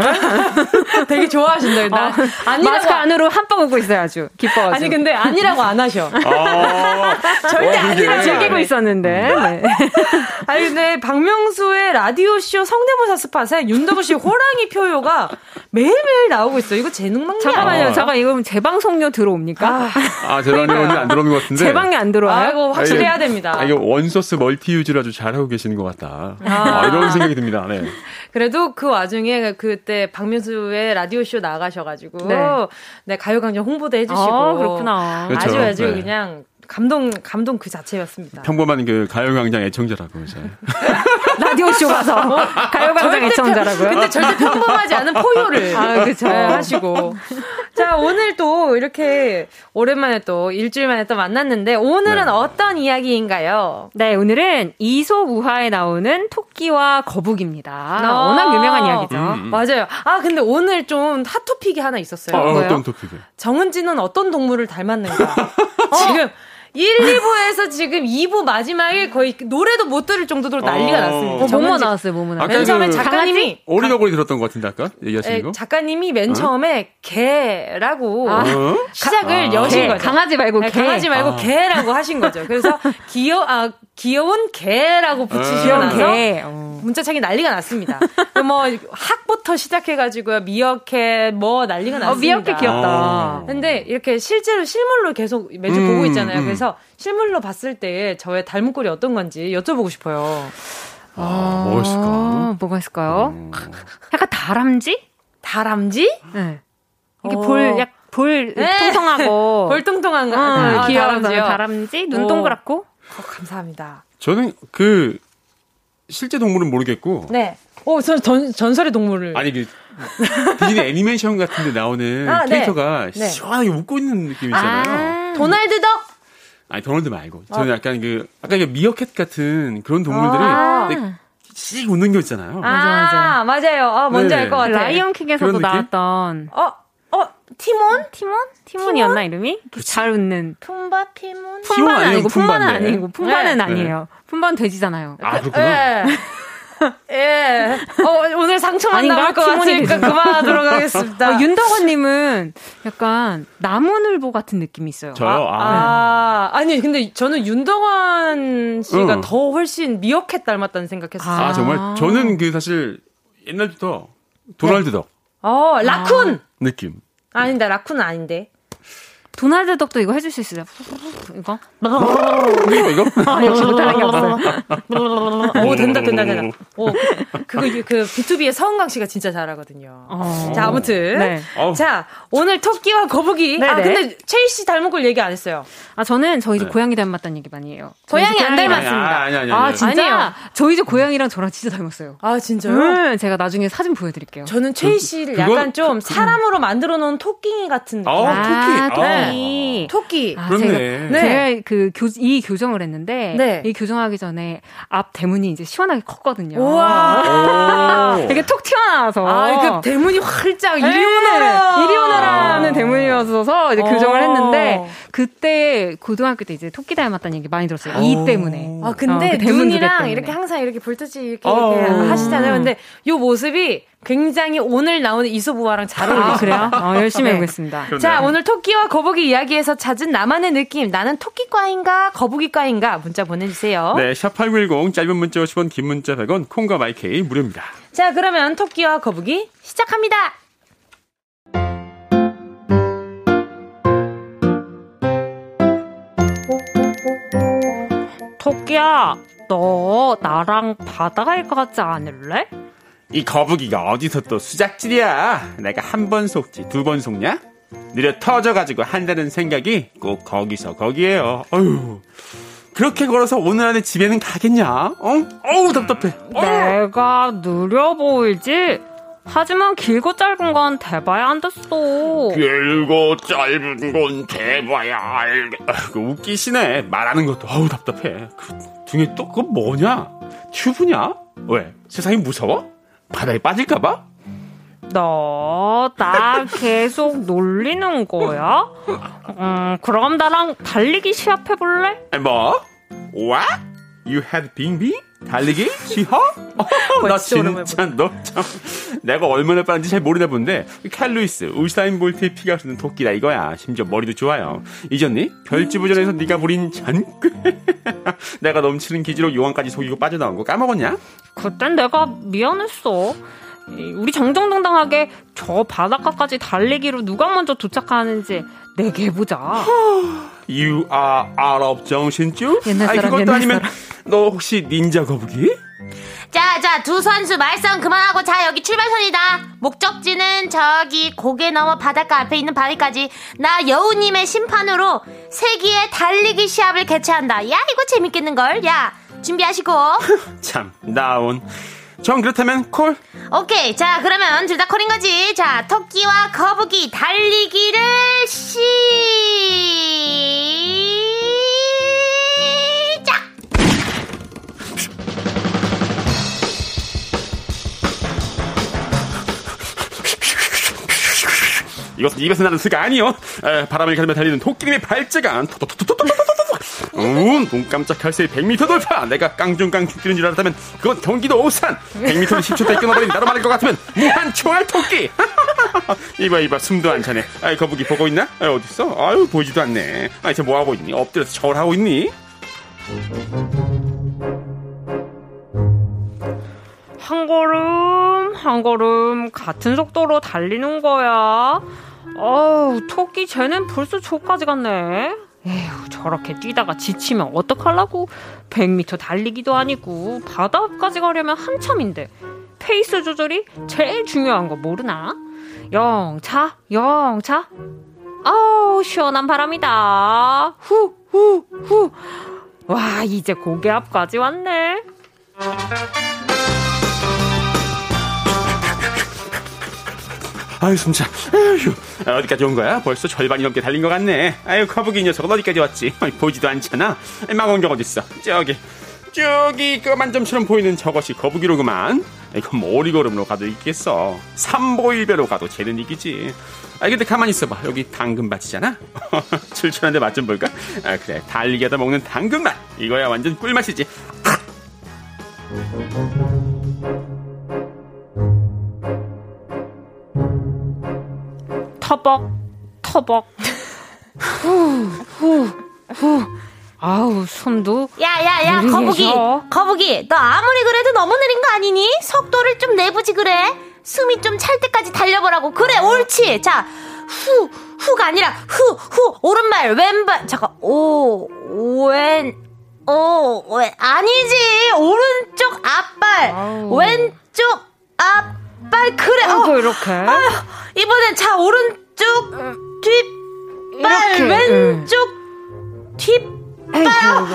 되게 좋아하신다. 나 어, 아니라고 마스크 안으로 한방 웃고 있어야죠. 기뻐가지고. 아니 근데 아니라고 안 하셔. 아~ 절대 어, 아니라고 즐기고 있었는데. 음. 네. 아니 근데 박명수의 라디오 쇼 성대모사 스팟에 윤덕우 씨 호랑이 표요가 매일매일 나오고 있어요. 이거 재능망이 잠깐만요. 아. 잠깐 이거 재방송료 들어옵니까? 아, 아 재방송료 안 들어오는 것 같은데. 재방이 안 들어와요? 아, 이거 확실해야 됩니다. 아, 이거 one source multi use를 아주 잘하고 계시는 것 같다. 아. 아, 이런 생각이 듭니다. 네. 그래도 그 와중에 그때 박명수의 라디오 쇼 나가셔가지고 네, 네 가요광장 홍보도 해주시고 아, 그렇구나. 그렇죠. 아주 아주 네. 그냥 감동 감동 그 자체였습니다. 평범한 그 가요광장 애청자라고 이제 라디오 쇼 가서 어? 가요광장 애청자라고요. 근데 절대 평범하지 않은 포효를 아, 그렇죠. 하시고 자 오늘 또 이렇게 오랜만에 또 일주일 만에 또 만났는데 오늘은 네. 어떤 이야기인가요? 네 오늘은 이소우화에 나오는 토끼와 거북입니다. 아, 워낙 유명한 이야기죠. 음, 음. 맞아요. 아 근데 오늘 좀 핫토픽이 하나 있었어요. 아, 어떤 토픽이? 정은지는 어떤 동물을 닮았는가? 지금 1, 2부에서 지금 2부 마지막에 거의 노래도 못 들을 정도로 난리가 어. 났습니다. 어, 뭐뭐 나왔어요, 뭐뭐 나왔어요. 맨 처음에 그 작가님이. 오리너구리 들었던 것 같은데, 아까? 얘기하신 거? 작가님이 맨 어? 처음에 개라고 아. 시작을 아. 여신 개. 거죠. 강아지 말고 네, 개. 강아지 말고 아. 개라고 하신 거죠. 그래서 귀여, 아, 귀여운 개라고 붙이시고 나서 개. 어. 문자창이 난리가 났습니다. 뭐 학부터 시작해가지고요 미어캣 뭐 난리가 났습니다. 어, 미어캣 귀엽다. 아. 근데 이렇게 실제로 실물로 계속 매주 음, 보고 있잖아요. 음. 그래서 실물로 봤을 때 저의 닮은 꼴이 어떤 건지 여쭤보고 싶어요. 아, 뭐가 있을까? 뭐가 있을까요? 음. 약간 다람쥐? 다람쥐? 네. 이게 어. 볼, 약, 볼 네. 통통하고. 볼 통통한 거. 어, 아, 귀여운 다람쥐. 다람쥐? 눈 동그랗고? 어, 감사합니다. 저는 그 실제 동물은 모르겠고. 네. 어, 전, 전 전설의 동물을. 아니 그 디즈니 애니메이션 같은 데 나오는 아, 네. 캐릭터가 네. 시원하게 웃고 있는 느낌 이잖아요. 아, 도날드 덕. 아니 도널드 말고 저는 어. 약간 그 아까 그 미어캣 같은 그런 동물들이 아~ 씩 웃는 거 있잖아요. 아, 맞아, 맞아. 맞아요. 아, 뭔지 네. 알것 같아. 라이온킹에서도 나왔던. 어, 어, 티몬? 티몬? 티몬이었나 이름이? 잘 웃는. 품바 티몬? 품바는 아니고 품바는 아니고 품바는 네. 아니에요. 품바는 돼지잖아요. 아 그렇구나. 네. 예. 어, 오늘 상처만 남을 것 같으니까 그만하도록 하겠습니다. 어, 윤덕원님은 약간 나무늘보 같은 느낌이 있어요. 저요? 아, 아. 아. 니 근데 저는 윤덕원 씨가 응. 더 훨씬 미어캣 닮았다는 생각했어요. 아, 정말? 저는 그 사실 옛날부터 도널드 덕. 어, 라쿤! 아. 느낌. 아닌데, 라쿤은 아닌데. 도날드 덕도 이거 해줄 수 있어요. 이거? 이거 이거? 아, 역시 못하는 게 없어요. 오 된다 된다 된다. 오 그거 그 B2B의 서은강 씨가 진짜 잘하거든요. 어. 자 아무튼 네. 자 오늘 토끼와 거북이. 네네. 아 근데 최희 씨 닮은 걸 얘기 안 했어요. 아 저는 저희 집 네. 고양이 닮았다는 얘기 많이 해요. 고양이 안 닮았습니다. 아니, 아니, 아니, 아 진짜? 아니에요. 저희 집 고양이랑 저랑 진짜 닮았어요. 아 진짜요? 음, 제가 나중에 사진 보여드릴게요. 저는 최희 씨를 그, 약간 좀 사람으로 만들어 놓은 토끼 같은 느낌. 아, 토끼. 아, 토끼. 토끼. 토끼. 아, 그렇네. 제가, 네. 제가 그 교, 이 교정을 했는데 네. 이 교정하기 전에 앞 대문이 이제 시원하게 컸거든요. 우와. 이게 톡 튀어나와서. 아, 그 대문이 활짝 이리 오너라. 이리 오너라는 대문이었어서 이제 교정을 했는데 그때 고등학교 때 이제 토끼 닮았다는 얘기 많이 들었어요. 이 때문에. 아, 근데 어, 그 눈이랑 이렇게 항상 이렇게 볼듯이 이렇게, 이렇게 하시잖아요. 근데 요 모습이 굉장히 오늘 나오는 이소부와랑 잘 어울리죠. 아, 그래요? 어, 열심히 네. 해보겠습니다. 그러네. 자, 오늘 토끼와 거북이 이야기에서 찾은 나만의 느낌. 나는 토끼과인가 거북이과인가 문자 보내주세요. 네, 샵8910 짧은 문자 50원 긴 문자 100원 콩과 마이케이 무료입니다. 자, 그러면 토끼와 거북이 시작합니다. 토끼야, 너 나랑 바다 갈것 같지 않을래? 이 거북이가 어디서 또 수작질이야. 내가 한 번 속지 두 번 속냐? 느려 터져가지고 한다는 생각이 꼭 거기서 거기에요. 어휴. 그렇게 걸어서 오늘 안에 집에는 가겠냐? 어? 어우, 답답해. 내가 느려 보이지? 하지만 길고 짧은 건 대봐야 안 됐어. 길고 짧은 건 대봐야 알겠. 아, 그 웃기시네. 말하는 것도 어우 답답해. 그 등에 또 그거 뭐냐? 튜브냐? 왜? 세상이 무서워? 바다에 빠질까봐? 너, 나 계속 놀리는 거야? 음, 그럼 나랑 달리기 시합해볼래? 뭐? What? You had 빙빙? 달리기? 시합? 어, 나 진짜 너 참 내가 얼마나 빠른지 잘 모르나 본데 칼루이스 울사인 볼트의 피가 흐르는 토끼다 이거야 심지어 머리도 좋아요 잊었니? 별지부전에서 네가 부린 잔꾀 내가 넘치는 기지로 요한까지 속이고 빠져나온 거 까먹었냐? 그땐 내가 미안했어 우리 정정당당하게 저 바닷가까지 달리기로 누가 먼저 도착하는지 내게 해보자. You are out of 정신줄? 옛날 사람, 아니, 그것도 아니면 사람. 너 혹시 닌자 거북이? 자, 자, 두 선수 말썽 그만하고 자, 여기 출발선이다. 목적지는 저기 고개 넘어 바닷가 앞에 있는 바위까지 나 여우님의 심판으로 세기의 달리기 시합을 개최한다. 야, 이거 재밌겠는걸? 야, 준비하시고. 참, 나온. 전 그렇다면 콜. 오케이. 자, 그러면 둘 다 콜인 거지. 자, 토끼와 거북이 달리기를 시 이것은 입에서 나는 수가 아니요. 에, 바람을 가르며 달리는 토끼님의 발재간. 음, 눈 깜짝할 새에 100m 돌파. 내가 깡중깡중 뛰는 줄 알았다면 그건 경기도 오산. 100m를 10초대 끊어버린 나로 말할 것 같으면 무한 초월 토끼. 이봐 이봐 숨도 안 차네. 아이 거북이 보고 있나? 아, 어딨어? 아유 보이지도 않네. 아이 저 뭐하고 있니? 엎드려서 절하고 있니? 한 걸음 한 걸음 같은 속도로 달리는 거야. 어우, 토끼 쟤는 벌써 저까지 갔네. 에휴, 저렇게 뛰다가 지치면 어떡하려고. 100m 달리기도 아니고, 바다까지 가려면 한참인데. 페이스 조절이 제일 중요한 거 모르나? 영차, 영차. 아우, 시원한 바람이다. 후, 후, 후. 와, 이제 고개 앞까지 왔네. 아유, 숨차. 아휴, 어디까지 온 거야? 벌써 절반이 넘게 달린 것 같네. 아유, 거북이 녀석은 어디까지 왔지? 보이지도 않잖아. 망원경 어딨어? 저기. 저기 그만점처럼 보이는 저것이 거북이로구만. 이건 모리걸음로 가도 있겠어. 삼보일배로 가도 쟤는 이기지. 아 근데 가만히 있어봐. 여기 당근밭이잖아. 출출한데 맛 좀 볼까? 아 그래 달리기 하다 먹는 당근맛. 이거야 완전 꿀맛이지. 터벅 터벅. 후후후. 아우 숨도 야야야 거북이. 거북이 너 아무리 그래도 너무 느린 거 아니니? 속도를 좀 내보지 그래. 숨이 좀 찰 때까지 달려보라고. 그래 옳지. 자 후 후가 아니라 후 후 오른발 왼발. 잠깐 오왼 오, 왜, 아니지. 오른쪽 앞발, 아우. 왼쪽 앞발, 그래. 어, 이렇게. 아휴, 이번엔 자, 오른 쪽 뒷발, 이렇게. 왼쪽 응. 뒷발. 아유,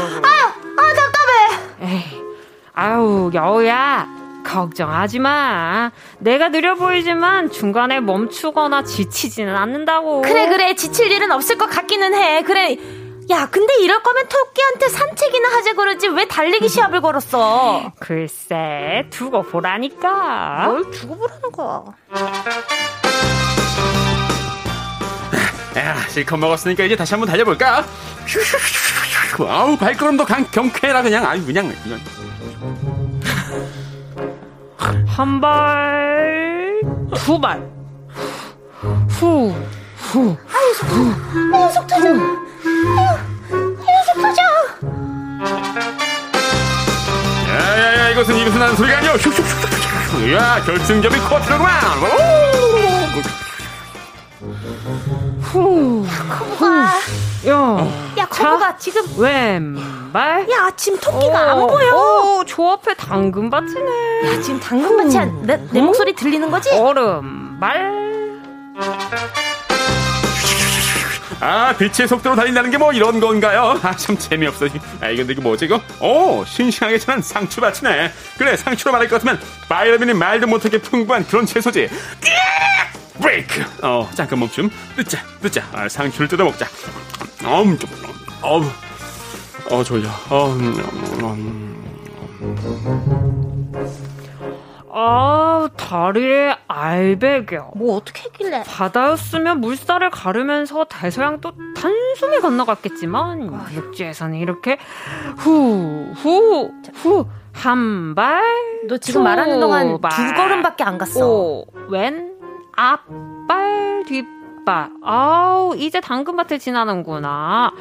아, 답답해. 에이, 아우, 여우야. 걱정하지 마. 내가 느려 보이지만 중간에 멈추거나 지치지는 않는다고. 그래, 그래. 지칠 일은 없을 것 같기는 해. 그래. 야, 근데 이럴 거면 토끼한테 산책이나 하자 그러지 왜 달리기 시합을 걸었어? 글쎄, 두고 보라니까. 뭘 두고 보라는 거야? 야, 실컷 먹었으니까 이제 다시 한번 달려볼까? 아우, 발걸음도 강, 경쾌해라, 그냥. 아유, 그냥. 한 발, 두 발. 후, 후. 아유, 속도, 아유, 속도 좀. 이렇게 터져. 야 야 야 이것은 입에서 나는 소리가 아니오. 슉슉슉슉. 야 결승점이 코앞이로구만. 후. 거북아. 야, 야 거북아 지금 왼발. 야 지금 토끼가 오, 안 보여. 오, 저 앞에 당근밭이네. 야 지금 당근밭이 내, 내 목소리 들리는 거지? 오른발. 아, 빛의 속도로 달린다는 게 뭐 이런 건가요? 아, 참 재미없어. 아, 이건 이게 뭐지, 이거? 오, 싱싱하게 자란 상추밭이네. 그래, 상추로 말할 것 같으면, 바이러민이 말도 못하게 풍부한 그런 채소지. 브레이크! 어, 잠깐 멈춤. 늦자, 늦자. 아, 상추를 뜯어먹자. 음, 좀, 어우, 어, 졸려. 어, 음, 음, 음. 아, 다리에 알배겨. 뭐 어떻게 했길래? 바다였으면 물살을 가르면서 대서양 또 단숨에 건너갔겠지만 아, 육지에서는 이렇게 후, 후, 후, 한 발. 너 지금 말하는 동안 발, 두 걸음밖에 안 갔어. 오, 왼, 앞발, 뒷발. 아우, 이제 당근밭을 지나는구나.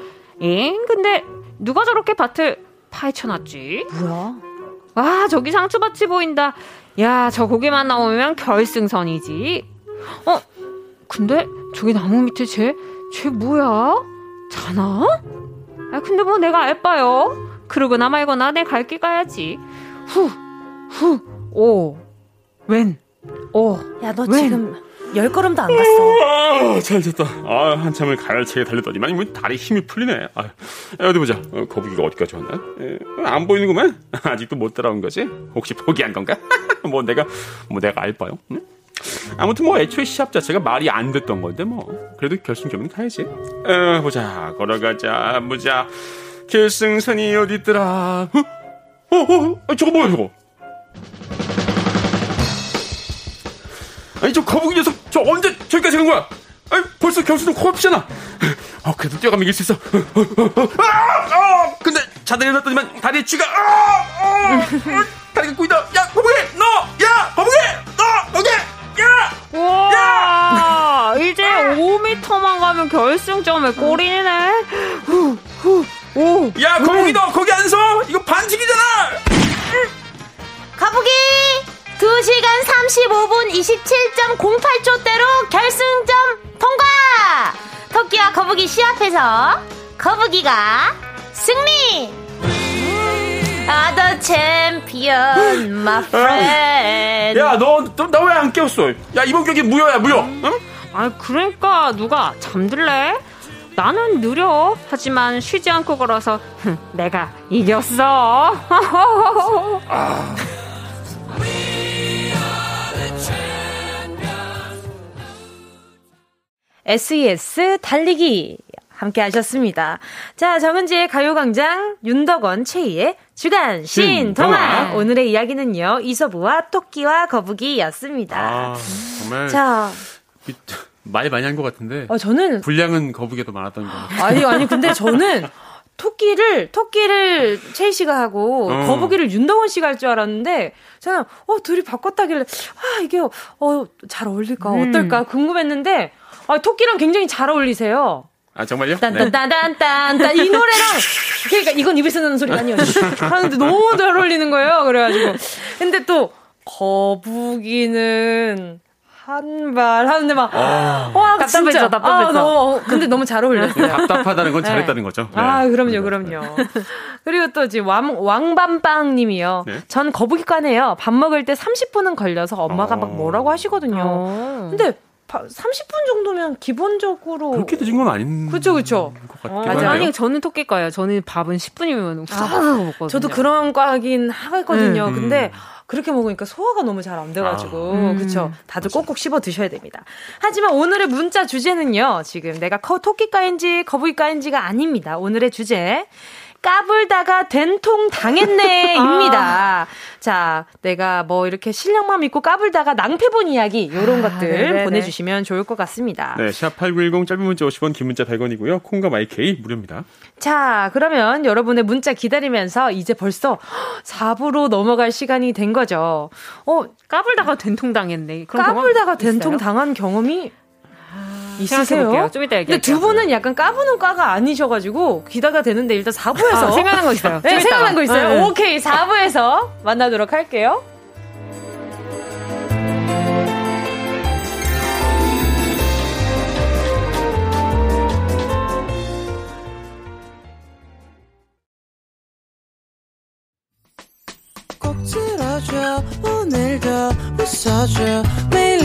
엥? 근데 누가 저렇게 밭을 파헤쳐놨지? 뭐야? 와, 저기 상추밭이 보인다. 야, 저 고기만 나오면 결승선이지. 어, 근데 저기 나무 밑에 쟤, 쟤 뭐야? 자나? 아, 근데 뭐 내가 알바요. 그러거나 말거나 내 갈 길 가야지. 후, 후, 오, 웬, 오. 야, 너 웬. 지금 열 걸음도 안 갔어. 아, 잘 됐다. 아, 한참을 가열차게 달렸더니만 뭐 다리 힘이 풀리네. 아, 어디 보자. 어, 거북이가 어디까지 왔나? 에, 안 보이는구만. 아직도 못 따라온 거지? 혹시 포기한 건가? 뭐 내가 뭐 내가 알바요? 응? 아무튼 뭐 애초에 시합 자체가 말이 안 됐던 건데 뭐 그래도 결승점은 가야지. 어, 보자. 걸어가자. 보자. 결승선이 어디 있더라? 어? 어, 어, 어 저거 뭐야 저거? 아니 저 거북이 녀석 저 언제 저기까지 간 거야? 아니 벌써 결승은 코앞이잖아. 어 그래도 뛰어가면 이길 수 있어. 어, 어, 어, 아, 아, 근데 자다리 놨더니만 다리에 쥐가 아, 아, 다리가 꼬인다. 야 거북이 너, 야 거북이 너 어디? 야! 와, 야! 이제 5m만 가면 결승점에 골이네. 후, 후, 오. 야, 거북이 너 거기 안 서? 이거 반칙이잖아! 거북이! 2시간 35분 27.08초대로 결승점 통과! 토끼와 거북이 시합해서 거북이가 승리! 아, 더 챔피언, my friend. 야, 너, 너왜 안 깨웠어? 야, 이번 경기 무효야, 무효. 응? 아, 그러니까 누가 잠들래? 나는 느려. 하지만 쉬지 않고 걸어서 내가 이겼어. 아. SES 달리기 함께 하셨습니다. 자, 정은지의 가요광장, 윤덕원, 최희의 주간 신동화. 오늘의 이야기는요, 이서부와 토끼와 거북이였습니다. 아, 정말. 자. 말 많이 한 것 같은데. 어, 저는. 분량은 거북이가 더 많았던 것 같아요. 아니, 아니, 근데 저는 토끼를, 토끼를 최희 씨가 하고, 어. 거북이를 윤덕원 씨가 할 줄 알았는데, 저는, 어, 둘이 바꿨다길래, 아, 이게, 어, 잘 어울릴까, 음. 어떨까 궁금했는데, 아, 토끼랑 굉장히 잘 어울리세요. 아 정말요? 딴딴딴딴딴 네. 이 노래랑 그러니까 이건 입에서 나는 소리가 아니에요. 하는데 너무 잘 어울리는 거예요. 그래가지고 근데 또 거북이는 한발 하는데 막 아, 와 답답했죠, 답답했죠. 아, 너무, 근데 너무 잘 어울렸어요. 답답하다는 건 잘했다는 네. 거죠. 네. 아 그럼요, 그럼요. 그리고 또 지금 왕 왕밤빵님이요. 네? 전 거북이과네요. 밥 먹을 때 30분은 걸려서 엄마가 어... 막 뭐라고 하시거든요. 어... 근데 30분 정도면 기본적으로 그렇게 늦은 건 아닌 그렇죠 그렇죠 맞아 아니 저는 토끼과예요. 저는 밥은 10분이면 아, 먹거든요. 저도 그런 과긴 하거든요. 음, 근데 음. 그렇게 먹으니까 소화가 너무 잘 안 돼가지고. 아, 음, 그렇죠 다들 맞아. 꼭꼭 씹어 드셔야 됩니다. 하지만 오늘의 문자 주제는요. 지금 내가 토끼과인지 거북이과인지가 아닙니다. 오늘의 주제 까불다가 된통 당했네 입니다. 아. 자, 내가 뭐 이렇게 실력만 믿고 까불다가 낭패 본 이야기 요런 아, 것들 네네네. 보내주시면 좋을 것 같습니다. 네, 샵8910 짧은 문자 50원, 긴 문자 100원이고요. 콩과 마이케이 무료입니다. 자, 그러면 여러분의 문자 기다리면서 이제 벌써 4부로 넘어갈 시간이 된 거죠. 어, 까불다가 된통 당했네. 까불다가 된통 당한 경험이 있으세요? 좀 이따 얘기할게요. 근데 두 분은 약간 까부는 과가 아니셔가지고 기다가 되는데 일단 4부에서 아, 생각난 거 있어요. 네, 생각난 거 있어요. 네. 오케이 4부에서 만나도록 할게요. 꼭 들어줘 오늘도 웃어줘 매일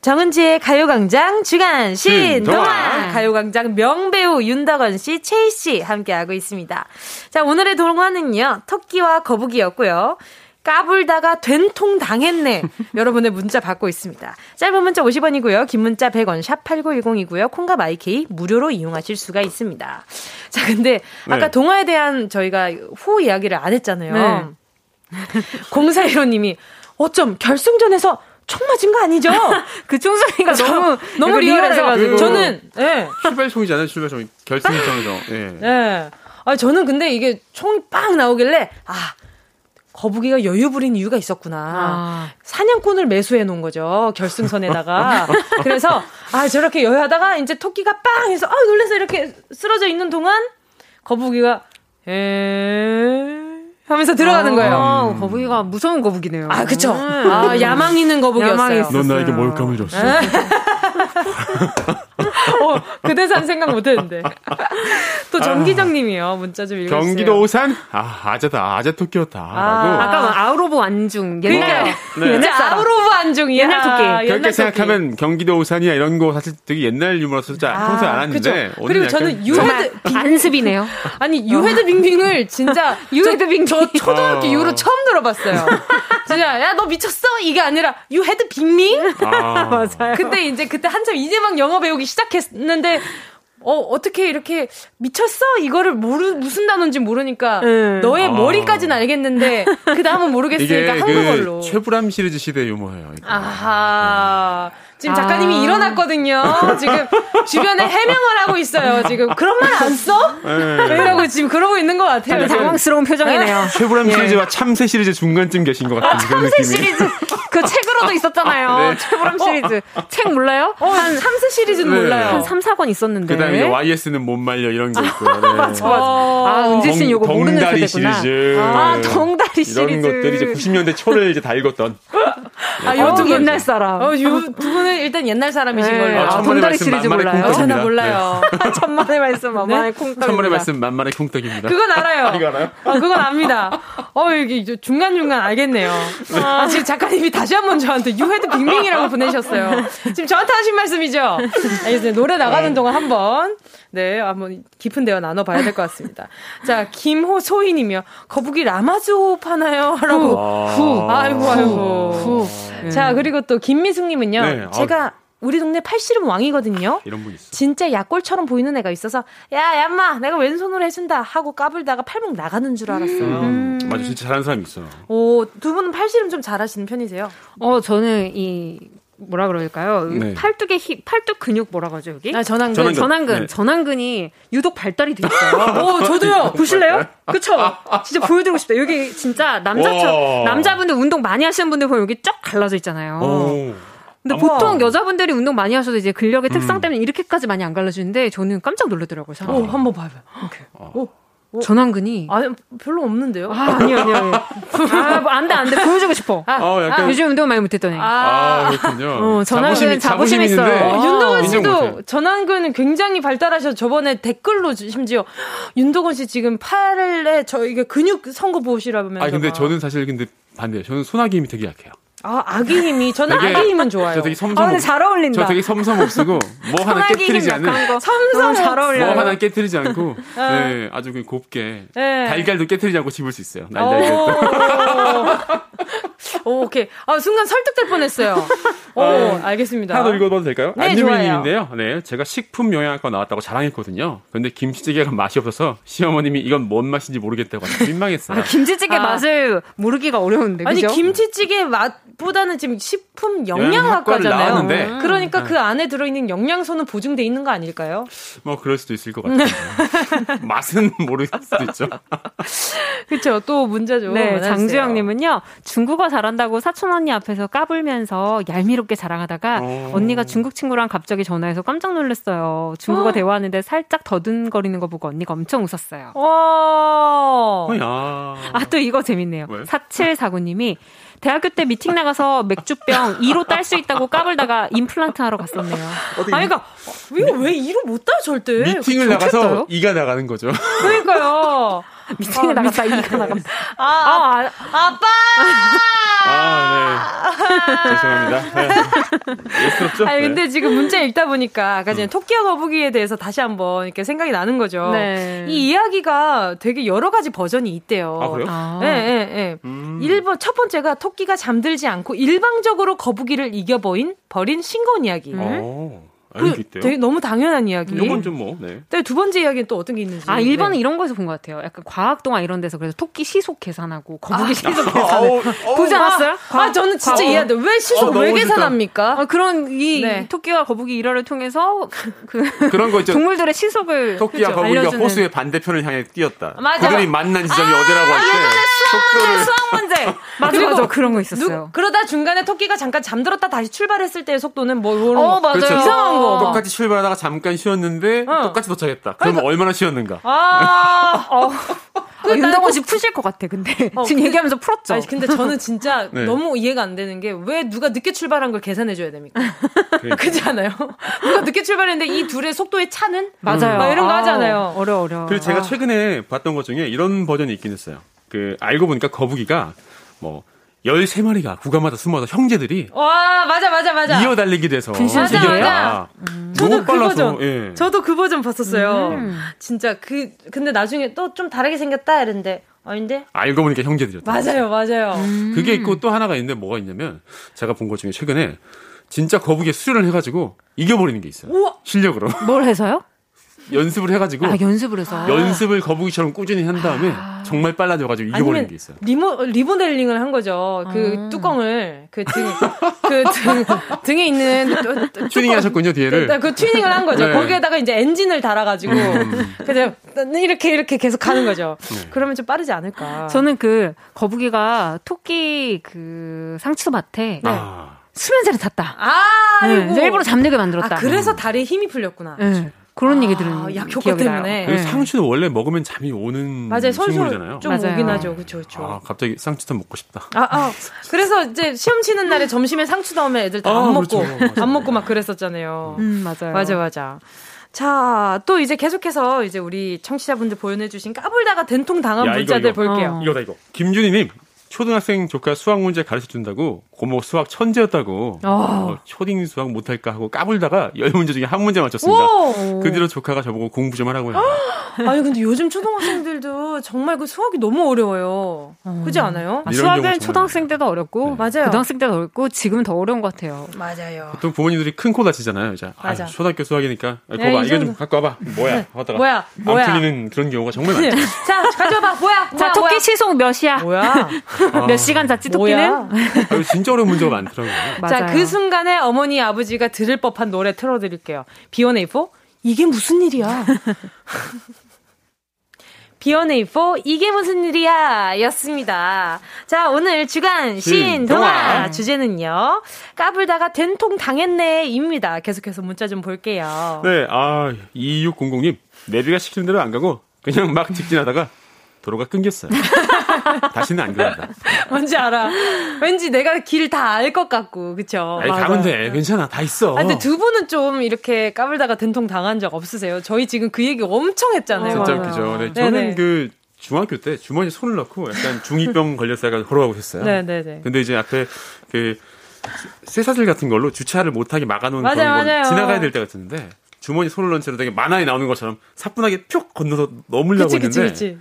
정은지의 가요광장 주간 신동아 가요광장 명배우 윤덕원 씨, 최희 씨 함께하고 있습니다. 자 오늘의 동화는요 토끼와 거북이였고요. 까불다가 된통 당했네. 여러분의 문자 받고 있습니다. 짧은 문자 50원이고요. 긴 문자 100원 샵 8910이고요. 콩과 마이케이 무료로 이용하실 수가 있습니다. 자, 근데 아까 네. 동화에 대한 저희가 후 이야기를 안 했잖아요. 네. 공사일호님이 어쩜 결승전에서 총 맞은 거 아니죠? 그 총소리가 너무 너무 리얼해가지고 저는 예. 출발총이잖아요 출발총 결승전에서 예. 예. 아 저는 근데 이게 총이 빵 나오길래 아 거북이가 여유 부린 이유가 있었구나. 아. 사냥꾼을 매수해 놓은 거죠. 결승선에다가. 그래서, 아, 저렇게 여유하다가 이제 토끼가 빵 해서, 아, 놀래서 이렇게 쓰러져 있는 동안 거북이가, 에 하면서 들어가는 거예요. 아, 거북이가 무서운 거북이네요. 아, 그쵸. 음. 아, 야망 있는 거북이였어요. 넌 나에게 모욕감을 줬어. 어, 그 대사는 생각 못 했는데. 또 정기정 님이요. 문자 좀 읽어주세요. 경기도 오산? 아, 아재다. 아재 토끼였다. 아, 라고. 아까 of 안중. 옛날. 네. 네. out of 안중. 옛날 토끼. 그렇게 옛날 생각하면 토끼. 경기도 오산이야 이런 거 사실 되게 옛날 유머라서 진짜 아, 평소에 안 하는데. 그리고 저는 you head. 반습이네요. 아니, you head 빙빙을 진짜. you head 빙. 저 초등학교 어. 이후로 처음 들어봤어요. 진짜, 야, 너 미쳤어? 이게 아니라, you head 빙빙? 아. 맞아요. 그때 이제, 그때 한참 이제 막 영어 배우기 시작했 는데, 어, 어떻게 이렇게 미쳤어? 이거를 모르, 무슨 단어인지 모르니까 음. 너의 아. 머리까지는 알겠는데 그 다음은 모르겠으니까 한국어로. 그 최불암 시리즈 시대 유머예요. 이거. 아하. 지금 작가님이 아. 일어났거든요. 지금 주변에 해명을 하고 있어요. 지금 그런 말 안 써? 네. 이라고 지금 그러고 있는 것 같아요. 당황스러운 표정이네요. 최불암 예. 시리즈와 참새 시리즈 중간쯤 계신 것 같은 아, 그런 참새 시리즈 그 책으로도 있었잖아요. 아, 네. 최불암 시리즈 어, 책 몰라요? 어, 한 참새 시리즈는 네. 몰라요. 한 3, 4권 있었는데. 그다음에 YS는 못 말려 이런 게 있고요. 네. 맞아 맞아. 아 은지 씨는 요거 모르는 세대구나. 시리즈. 아 덩다리 시리즈. 이런 것들이 이제 90년대 초를 이제 다 읽었던. 아, 요두 옛날 옛날 사람. 어, 요두 분은 일단 옛날 사람이신 네. 걸로. 아, 아, 돈다리 시리즈 몰라요. 저는 몰라요. 천만의 말씀 만만의 콩떡. 천만의 말씀 만만의 콩떡입니다. 그건 알아요. 이거 알아요? 어, 그건 압니다. 어, 여기 중간중간 알겠네요. 아, 지금 작가님이 다시 한 번 저한테 유해드 빅밍이라고 보내셨어요. 지금 저한테 하신 말씀이죠? 알겠습니다. 노래 나가는 동안 한 번, 네, 한번 깊은 대화 나눠봐야 될 것 같습니다. 자, 김호소희님이요. 거북이 라마즈호 파나요? 라고. 후. 아이고, 아이고. 자, 그리고 또 김미숙님은요. 네, 아. 제가 우리 동네 팔씨름 왕이거든요. 이런 분 있어. 진짜 약골처럼 보이는 애가 있어서 야 얌마 내가 왼손으로 해준다 하고 까불다가 팔목 나가는 줄 알았어요. 음. 맞아, 진짜 잘하는 사람이 있어. 오, 두 분은 팔씨름 좀 잘하시는 편이세요? 어, 저는 이 뭐라 그럴까요? 네. 팔뚝의 힘, 팔뚝 근육 뭐라고 하죠 여기? 아, 전완근. 전완근, 전완근, 네. 전완근이 유독 발달이 돼 있어요. 오, 저도요. 보실래요? 그쵸? 진짜 보여드리고 싶다. 여기 진짜 남자처럼, 와. 남자분들 운동 많이 하시는 분들 보면 여기 쫙 갈라져 있잖아요. 오. 근데 보통 여자분들이 운동 많이 하셔도 이제 근력의 특성 때문에 이렇게까지 많이 안 갈라지는데 저는 깜짝 놀라더라고요. 사람. 오, 한번 봐봐요. 전완근이. 아, 별로 없는데요? 아, 아니요, 아니요. 아니요. 아, 뭐안 돼, 안 돼. 보여주고 싶어. 아, 어, 약간. 요즘 운동 많이 못했더니. 아, 그렇군요. 어, 전화기는 자부심 있어요. 있는데 어, 윤도건 인정 씨도 못해. 전완근은 굉장히 발달하셔서 저번에 댓글로 심지어 윤도건 씨 지금 팔에 저 이게 근육 선거 보시라면서. 아, 근데 막. 저는 사실 근데 반대예요. 저는 소나기 힘이 되게 약해요. 아, 아기 힘이 저는 되게- 아기 힘은 좋아요. 저 되게 섬섬. 아, 근데 잘 어울린다. 저 되게 섬섬 없쓰고 뭐 하나 깨뜨리지 않는. 거. 섬섬 잘 어울려요. 뭐 하나 깨뜨리지 않고, 네, 아주 그 곱게 네. 달걀도 깨뜨리지 않고 집을 수 있어요. 오. 날달걀. 오, 오케이. 아, 순간 설득될 뻔했어요. 오, 알겠습니다. 하나 더 읽어봐도 될까요? 네, 안유미님인데요. 네, 제가 식품 영양학과 나왔다고 자랑했거든요. 근데 김치찌개가 맛이 없어서 시어머님이 이건 뭔 맛인지 모르겠다고 아주 민망했어요. 김치찌개 아. 맛을 모르기가 어려운데. 아니 그죠? 김치찌개 맛보다는 지금 식품 영양학과잖아요. 나왔는데. 그러니까 그 안에 들어있는 영양소는 보증돼 있는 거 아닐까요? 뭐 그럴 수도 있을 것 같아요. 맛은 모를 수도 있죠. 그렇죠. 또 문제 좀 네. 장주영님은요, 중국어 잘한다고 사촌 언니 앞에서 까불면서 얄미롭게 자랑하다가 어. 언니가 중국 친구랑 갑자기 전화해서 깜짝 놀랐어요. 중국어 대화하는데 살짝 더듬거리는 거 보고 언니가 엄청 웃었어요. 와. 어야. 아, 또 이거 재밌네요. 왜? 4749님이 대학교 때 미팅 나가서 맥주병 2로 딸 수 있다고 까불다가 임플란트 하러 갔었네요. 아니, 그니까, 이거 왜 이로 못 따요, 절대? 미팅을? 나가서 이가 나가는 거죠. 그러니까요. 미팅에 나갔다 이가 나갔다. 아, 아, 아, 아빠! 아, 네. 죄송합니다. 네. 예스럽죠? 아니, 근데 네. 지금 문자 읽다 보니까 아까 전에 토끼와 거북이에 대해서 다시 한번 이렇게 생각이 나는 거죠. 네. 이 이야기가 되게 여러 가지 버전이 있대요. 아, 그래요? 아. 예, 예, 예. 음. 1번, 첫 번째가 토끼가 잠들지 않고 일방적으로 거북이를 이겨버린, 버린 싱거운 이야기. 어, 아, 그 이렇게 있대요. 되게 너무 당연한 이야기. 요건 좀 뭐, 네. 네, 두 번째 이야기는 또 어떤 게 있는지. 아, 1번은 네. 이런 거에서 본 것 같아요. 약간 과학 동화 이런 데서 그래서 토끼 시속 계산하고 거북이 시속 아우, 계산을 아우. 보지 않았어요? 아, 저는 진짜 과거. 이해한데 왜 시속 어, 왜. 계산합니까? 아, 그런 이 네. 토끼와 거북이 일화를 통해서 그 그런 거 있죠. 동물들의 시속을 토끼와 그렇죠, 거북이가 알려주는. 호수의 반대편을 향해 뛰었다. 맞아. 그들이 만난 지점이 어디라고 할 때 수학 문제. 맞아, 그리고 맞아. 그런 거 누, 있었어요. 그러다 중간에 토끼가 잠깐 잠들었다 다시 출발했을 때의 속도는 뭐 이런 어, 거. 맞아요. 그렇죠. 이상한 거. 똑같이 출발하다가 잠깐 쉬었는데 어. 똑같이 도착했다. 그러면 얼마나 쉬었는가? 아, 어, 그 윤덕원 씨 푸실 것 같아, 근데. 어, 지금 그- 얘기하면서 풀었죠. 아니, 근데 저는 진짜 네. 너무 이해가 안 되는 게 왜 누가 늦게 출발한 걸 계산해줘야 됩니까? 그러니까. 그렇지 않아요? 누가 늦게 출발했는데 이 둘의 속도의 차는? 맞아요. 막 이런 거 아, 하잖아요. 어려, 어려. 그리고 제가 최근에 봤던 것 중에 이런 버전이 있긴 했어요. 그 알고 보니까 거북이가 뭐 13마리가 구간마다 숨어서 형제들이 와, 맞아, 맞아, 맞아. 이어 달리기 돼서 분신 맞아, 이겼다. 맞아. 저도 너무 그 빨라서 버전. 예. 저도 그 버전 봤었어요. 음. 진짜 그, 근데 나중에 또 좀 다르게 생겼다 이랬는데, 아닌데? 알고 보니까 형제들이었다. 맞아요, 맞아요. 그게 있고 또 하나가 있는데 뭐가 있냐면 제가 본 것 중에 최근에 진짜 거북이에 수련을 해가지고 이겨버리는 게 있어요. 우와! 실력으로 뭘 해서요? 연습을 해가지고 아, 연습을 해서. 연습을 거북이처럼 꾸준히 한 다음에 정말 빨라져가지고 이겨버리는 게 있어요. 리모, 리모델링을 한 거죠. 그 뚜껑을, 그 등, 그 등, 등에 있는 뚜- 뚜- 튜닝 하셨군요 뒤에를. 네, 그 튜닝을 한 거죠. 네. 거기에다가 이제 엔진을 달아가지고 음. 그냥 이렇게 이렇게 계속 가는 거죠. 네. 그러면 좀 빠르지 않을까. 저는 그 거북이가 토끼 그 상추밭에 아, 수면제를 탔다. 아, 네, 일부러 잠들게 만들었다. 아, 그래서 다리에 힘이 풀렸구나. 네. 그런 얘기 들은 약 효과 기억이 때문에. 나요. 그리고 네. 상추는 원래 먹으면 잠이 오는 맞아요. 식물이잖아요. 좀 맞아요. 오긴 하죠. 그쵸, 그쵸. 아, 갑자기 쌍추탄 먹고 싶다. 아, 아, 그래서 이제 시험 치는 날에 점심에 상추 넣으면 애들 다안 아, 먹고, 그렇죠. 안 먹고 막 그랬었잖아요. 음, 맞아요. 맞아, 맞아. 자, 또 이제 계속해서 이제 우리 청취자분들 보내주신 까불다가 된통 당한 야, 이거, 문자들 이거. 볼게요. 어. 이거다 이거. 김준희님 초등학생 조카 수학 문제 가르쳐 준다고 고모 수학 천재였다고 어. 어, 초딩 수학 못할까 하고 까불다가 열 문제 중에 한 문제 맞췄습니다. 오! 그 뒤로 조카가 저보고 공부 좀 하라고 해요. 아니, 근데 요즘 초등학생들도 정말 그 수학이 너무 어려워요. 그지 않아요? 아, 수학은 초등학생 때도 어렵고 맞아요. 고등학생 때도 어렵고 지금은 더 어려운 것 같아요. 맞아요. 보통 부모님들이 큰 코 다치잖아요. 이제 아, 맞아. 초등학교 수학이니까 아, 네, 거봐 이 이거 좀. 갖고 와봐. 뭐야? 하다가 뭐야? 뭐야? 안 풀리는 그런 경우가 정말 많죠. 자, 가져봐. 뭐야? 자, 뭐야, 토끼? 시속 몇이야? 뭐야? 몇 시간 잤지, 토끼는? 아, 이거 진짜 어려운 문제가 많더라고요. 자. 그 순간에 어머니, 아버지가 들을 법한 노래 틀어드릴게요. B1A4? 이게 무슨 일이야? B1A4, 이게 무슨 일이야? 였습니다. 자, 오늘 주간 신 신동화. 주제는요. 까불다가 된통 당했네, 입니다. 계속해서 문자 좀 볼게요. 네, 아 2600님 내비가 시키는 대로 안 가고 그냥 막 직진하다가 도로가 끊겼어요. 다시는 안 그런다. 뭔지 알아. 왠지 내가 길 다 알 것 같고, 그쵸? 아니, 가면 돼. 괜찮아. 다 있어. 아, 근데 두 분은 좀 이렇게 까불다가 된통 당한 적 없으세요? 저희 지금 그 얘기 엄청 했잖아요. 진짜 맞아요. 웃기죠. 네, 네네. 저는 그 중학교 때 주머니에 손을 넣고 약간 중이병 걸려서 약간 걸어가고 있었어요. 네네네. 근데 이제 앞에 그 쇠사슬 같은 걸로 주차를 못하게 막아놓은 맞아요, 그런 건 맞아요. 지나가야 될 때가 있었는데 주머니 손을 넣은 채로 되게 만화에 나오는 것처럼 사뿐하게 푹 건너서 넘으려고 그치, 그치, 했는데 그치.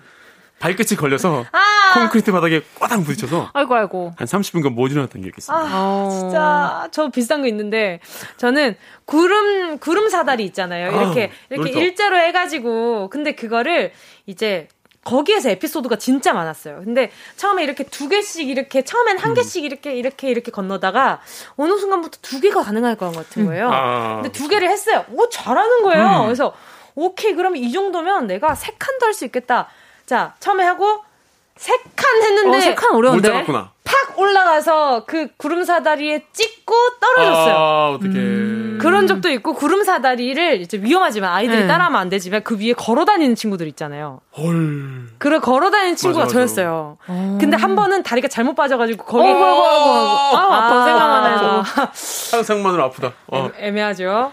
발끝이 걸려서 콘크리트 바닥에 꽈당 부딪혀서 아이고, 아이고. 한 30분간 못 일어났던 기억이 있습니다. 아, 어. 진짜 저 비슷한 거 있는데 저는 구름 구름 사다리 있잖아요. 이렇게 아, 이렇게 놀이터. 일자로 해가지고 근데 그거를 이제 거기에서 에피소드가 진짜 많았어요. 근데 처음에 이렇게 두 개씩 이렇게 처음엔 음. 한 개씩 이렇게 이렇게 이렇게 건너다가 어느 순간부터 두 개가 가능할 것 같은 거예요. 아, 근데 두 개를 했어요. 오 잘하는 거예요. 음. 그래서 오케이 그러면 이 정도면 내가 세 칸도 할 수 있겠다. 자 처음에 하고 세 칸 했는데 어, 세칸 못 어려운데. 팍 올라가서 그 구름 사다리에 찍고 떨어졌어요. 아, 어떻게. 그런 적도 있고 구름 사다리를 이제 위험하지만 아이들이 네. 따라하면 안 되지만 그 위에 걸어 다니는 친구들 있잖아요. 헐. 그래 걸어 다니는 친구가 맞아, 맞아. 저였어요. 근데 한 번은 다리가 잘못 빠져가지고 거기 어이구, 어이구, 어이구. 아, 아파 생각만 해도 상상만으로 아프다. 어, 애매하죠.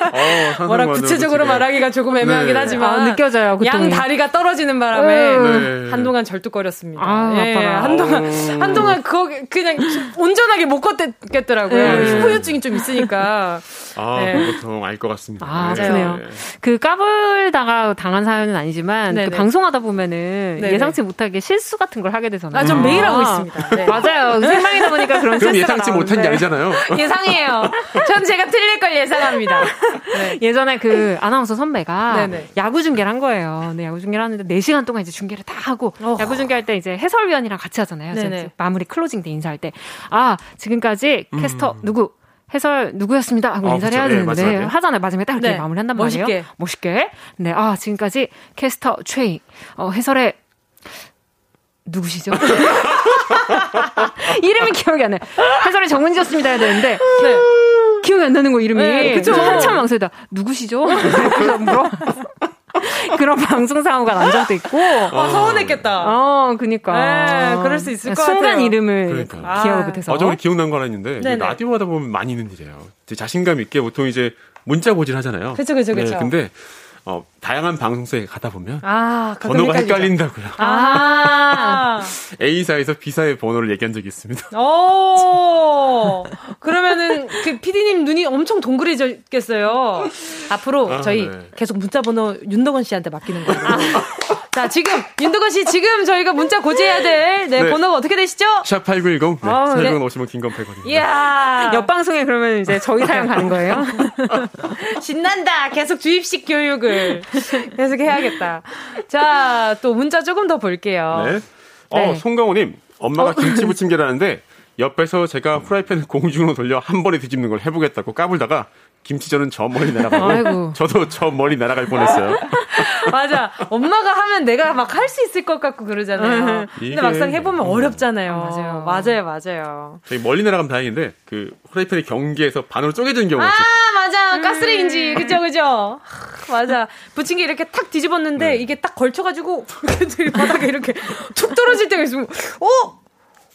어, 뭐라 구체적으로 어떡해. 말하기가 조금 애매하긴 네. 하지만 아, 느껴져요, 고통이. 양 다리가 떨어지는 바람에 네. 한동안 절뚝거렸습니다. 아, 예, 아파라. 한동안 어우. 한동안 거기 그냥 온전하게 못 걷겠더라고요. 네. 후유증이 좀 있으니까. 아, 네. 보통 알 것 같습니다. 아, 네. 그래요. 그 까불다가 당한 사연은 아니지만. 그 방송하다 보면은 네네. 예상치 못하게 실수 같은 걸 하게 되잖아요. 아, 전 매일 하고 아. 있습니다. 네. 맞아요. 생방이다 보니까 그런 실수가 예상치 못한 게 나오는데. 아니잖아요. 예상해요. 전 제가 틀릴 걸 예상합니다. 네. 예전에 그 아나운서 선배가 네네. 야구 중계를 한 거예요. 근데 야구 중계를 하는데 4시간 동안 이제 중계를 다 하고 어. 야구 중계할 때 이제 해설위원이랑 같이 하잖아요. 그래서 마무리 closing 때 인사할 때 아, 지금까지 캐스터 누구 해설 누구였습니다 하고 아, 인사를 그쵸. 해야 예, 되는데 마지막에. 하잖아요. 마지막에 딱 이렇게 네. 마무리한단 말이에요. 멋있게. 멋있게. 네. 아, 지금까지 캐스터 최희 어, 해설의 누구시죠? 이름이 기억이 안 나요. 해설의 정은지였습니다 해야 되는데 네. 기억이 안 나는 거 이름이. 네, 그쵸. 그래서 한참 망설이다. 누구시죠? 물어. 그런 방송 사고가 난 적도 있고. 아, 서운했겠다. 어, 그니까. 네, 그럴 수 있을 것 순간 같아요. 이름을 그러니까. 기억을 아. 못해서. 어제 우리 기억난 거 하나 있는데. 라디오 하다 보면 많이 있는 일이에요. 자신감 있게 보통 이제 문자 고질 하잖아요. 그쵸, 그쵸, 그쵸. 네, 근데 어, 다양한 방송사에 가다 보면 아, 가끔 번호가 헷갈리죠. 헷갈린다고요. 아. A사에서 B사의 번호를 얘기한 적이 있습니다. 오. 그러면은 그 PD님 눈이 엄청 동그래졌겠어요. 앞으로 아, 저희 네. 계속 문자 번호 윤덕원 씨한테 맡기는 거예요. 자, 지금 윤덕원 씨 지금 저희가 문자 고지해야 될 네, 네. 번호가 어떻게 되시죠? 샵 8910. 네, 아, 네. 800원 오시면 긴건 100원입니다. 이야. 옆 방송에 그러면 이제 저희 사연 가는 거예요? 신난다. 계속 주입식 교육을 계속 해야겠다. 자, 또 문자 조금 더 볼게요. 네. 네. 어, 송강호님, 엄마가 김치 부침개를 하는데 옆에서 제가 후라이팬을 공중으로 돌려 한 번에 뒤집는 걸 해보겠다고 까불다가 김치전은 저 멀리 날아가고 아이고. 저도 저 멀리 날아갈 뻔했어요. 맞아. 엄마가 하면 내가 막 할 수 있을 것 같고 그러잖아요. 근데 이게- 막상 해보면 어렵잖아요. 맞아요. 맞아요, 맞아요. 저기 멀리 날아가면 다행인데 그 후라이팬의 경계에서 반으로 쪼개지는 경우가 아, 있어요. 맞아. 가스레인지. 그죠, 그죠. 하, 맞아. 부침개 이렇게 탁 뒤집었는데 이게 딱 걸쳐가지고 이렇게 바닥에 이렇게 툭 떨어질 때가 있으면, 어?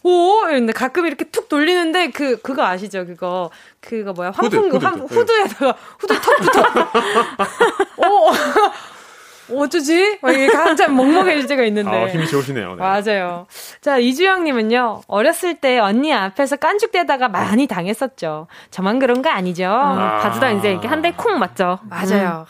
오! 이런데 가끔 이렇게 툭 돌리는데 그, 그거 아시죠? 그거. 그거 뭐야? 후드, 환풍구, 후드, 환, 후드. 후드 에다가 후드 턱 붙어. 어, 어쩌지? 막 이게 한참 먹먹해질 때가 있는데. 아, 힘이 좋으시네요. 네. 맞아요. 자, 이주영님은요, 어렸을 때 언니 앞에서 깐죽대다가 많이 당했었죠. 저만 그런 거 아니죠? 아. 바지다 이제 이렇게 한 대 콩 맞죠? 맞아요.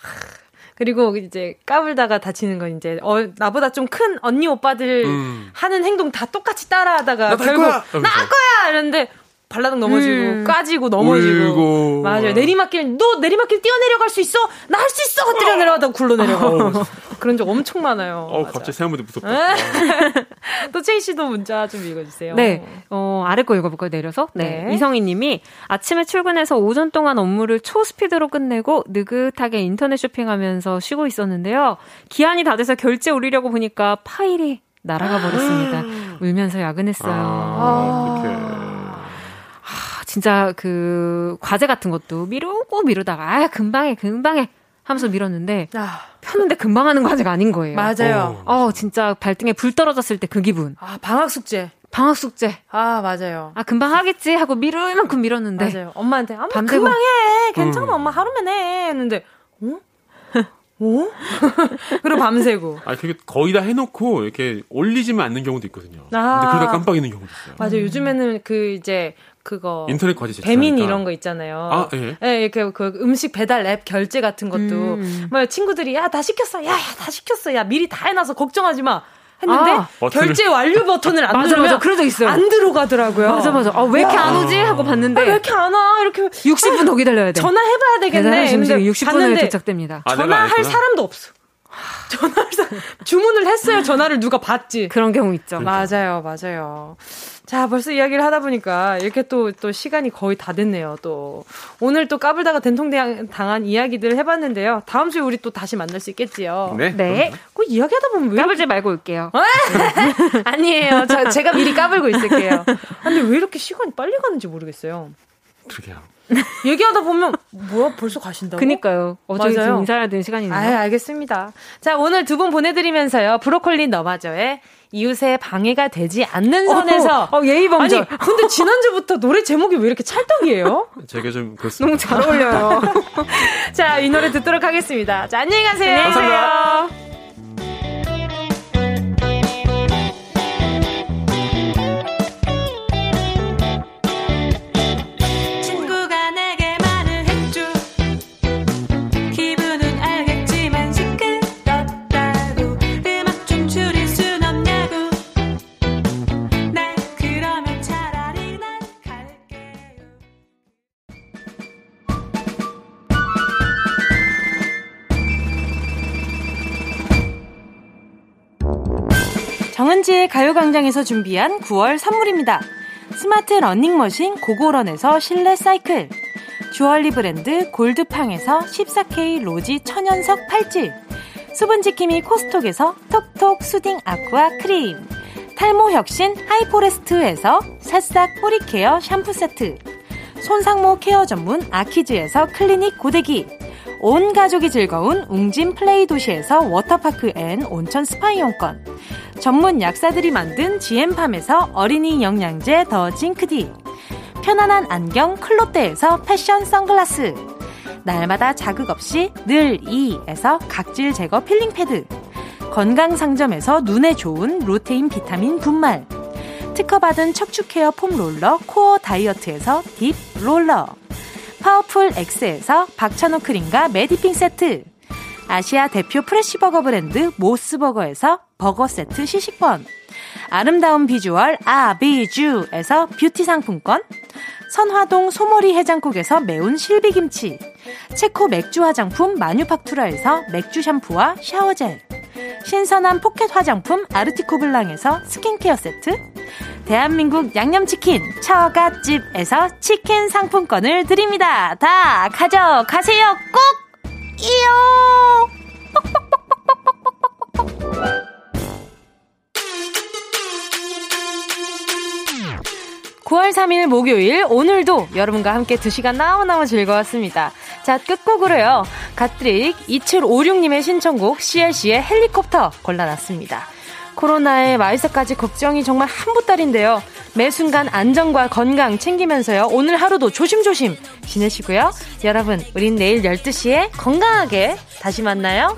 그리고 이제 까불다가 다치는 건 이제 어 나보다 좀 큰 언니 오빠들 음. 하는 행동 다 똑같이 따라하다가 결국! 나 할. 거야 이랬는데 발라닥 넘어지고 음. 까지고 넘어지고 울고. 맞아요 내리막길 너 내리막길 뛰어내려갈 수 있어 나 할 수 있어 뛰어내려가다 굴러 내려가 그런 적 엄청 많아요. 어. 갑자기 생각보다 무섭다. 또 체이 씨도 문자 좀 읽어주세요. 네. 어, 아래 거 읽어볼까요? 내려서? 네. 네. 이성희 님이 아침에 출근해서 오전 동안 업무를 초스피드로 끝내고 느긋하게 인터넷 쇼핑하면서 쉬고 있었는데요. 기한이 다 돼서 결제 올리려고 보니까 파일이 날아가 버렸습니다. 울면서 야근했어요. 아. 아, 진짜 그 과제 같은 것도 미루고 미루다가 아, 금방에 금방에 하면서 미뤘는데 아, 폈는데 금방 하는 과제가 아닌 거예요. 맞아요. 어, 진짜 발등에 불 떨어졌을 때 그 기분. 아 방학 숙제. 방학 숙제. 아 맞아요. 아, 금방 하겠지 하고 미룰 만큼 미뤘는데. 맞아요. 엄마한테 아, 뭐 밤새고. 금방 해. 괜찮아. 음. 엄마 하루면 해. 했는데 어? 어? 그리고 밤새고. 아, 그게 거의 다 해놓고 이렇게 올리지만 않는 경우도 있거든요. 아. 근데 그러다 깜빡이는 경우도 있어요. 맞아요. 요즘에는 그 이제 그거 인터넷 과제. 배민 이런 거 있잖아요. 아, 예. 예, 이렇게 그 음식 배달 앱 결제 같은 것도 음. 뭐 친구들이 야 다 시켰어, 야다 시켰어, 야 미리 다 해놔서 걱정하지 마. 했는데 아, 결제 완료 버튼을 안 맞아, 누르면. 그런 적 있어요. 안 들어가더라고요. 맞아, 맞아. 아, 왜 이렇게 안 오지? 하고 봤는데. 아, 왜 이렇게 안 와? 이렇게 60분 더 기다려야 돼. 전화해 봐야 되겠네. 배달 음식이 근데 60분 후에 봤는데 도착됩니다. 아, 전화할. 사람도 없어. 전화할 사 주문을 했어요. 전화를 누가 받지. 그런 경우 있죠. 맞아요, 맞아요. 자, 벌써 이야기를 하다 보니까 이렇게 또, 또 시간이 거의 다 됐네요, 또. 오늘 또 까불다가 된통 당한 이야기들을 해봤는데요. 다음 주에 우리 또 다시 만날 수 있겠지요. 네. 네. 그 이야기 하다 보면 왜. 까불지 말고 올게요. 아니에요. 저, 제가 미리 까불고 있을게요. 근데 왜 이렇게 시간이 빨리 가는지 모르겠어요. 그러게요. 얘기하다 보면, 뭐야, 벌써 가신다고? 그니까요. 어제 맞아요. 좀 인사해야 되는 시간이 아. 알겠습니다. 자, 오늘 두 분 보내드리면서요. 브로콜리 너마저의 이웃의 방해가 되지 않는 선에서. 어, 예의 범절. 아니, 근데 지난주부터 노래 제목이 왜 이렇게 찰떡이에요? 제가 좀 그렇습니다. 너무 잘 어울려요. 자, 이 노래 듣도록 하겠습니다. 자, 안녕히 가세요. 감사합니다. 친 정은지의 가요광장에서 준비한 9월 선물입니다. 스마트 러닝머신 고고런에서 실내 사이클. 주얼리 브랜드 골드팡에서 14K 로지 천연석 팔찌. 수분지킴이 코스톡에서 톡톡 soothing aqua 크림. 탈모 혁신 하이포레스트에서 새싹 뿌리care 샴푸 세트. 손상모 care 전문 아키즈에서 클리닉 고데기. 온 가족이 즐거운 웅진 플레이 도시에서 워터파크 and 온천 스파 이용권. 전문 약사들이 만든 지엠팜에서 어린이 영양제 더 징크디. 편안한 안경 클로떼에서 패션 선글라스. 날마다 자극 없이 늘 이에서 각질 제거 필링 패드. 건강 상점에서 눈에 좋은 루테인 비타민 분말. 특허받은 척추 care foam roller 코어 다이어트에서 deep roller. 파워풀 X에서 박찬호 크림과 메디핑 세트. 아시아 대표 fresh버거 브랜드 모스버거에서 버거 세트 시식권. 아름다운 비주얼 아비주에서 뷰티 상품권. 선화동 소머리 해장국에서 매운 실비김치. 체코 맥주 화장품 마뉴팍투라에서 맥주 샴푸와 샤워젤. 신선한 포켓 화장품 아르티코 블랑에서 스킨케어 세트. 대한민국 양념치킨 처갓집에서 치킨 상품권을 드립니다. 다 가져가세요. 꼭! 이요! 9월 3일 목요일 오늘도 여러분과 함께 2시간 너무너무 즐거웠습니다. 자 끝곡으로요. 갓드릭 2756님의 신청곡 CLC의 헬리콥터 골라놨습니다. 코로나에 마이스까지 걱정이 정말 한보따리인데요. 매 순간 안전과 건강 챙기면서요. 오늘 하루도 조심조심 지내시고요. 여러분, 우린 내일 12시에 건강하게 다시 만나요.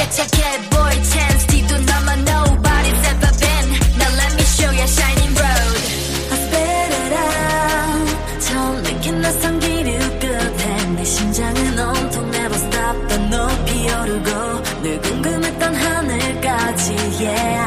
get your get bored 인 Now let me show you shine 궁금했던 하늘까지 yeah.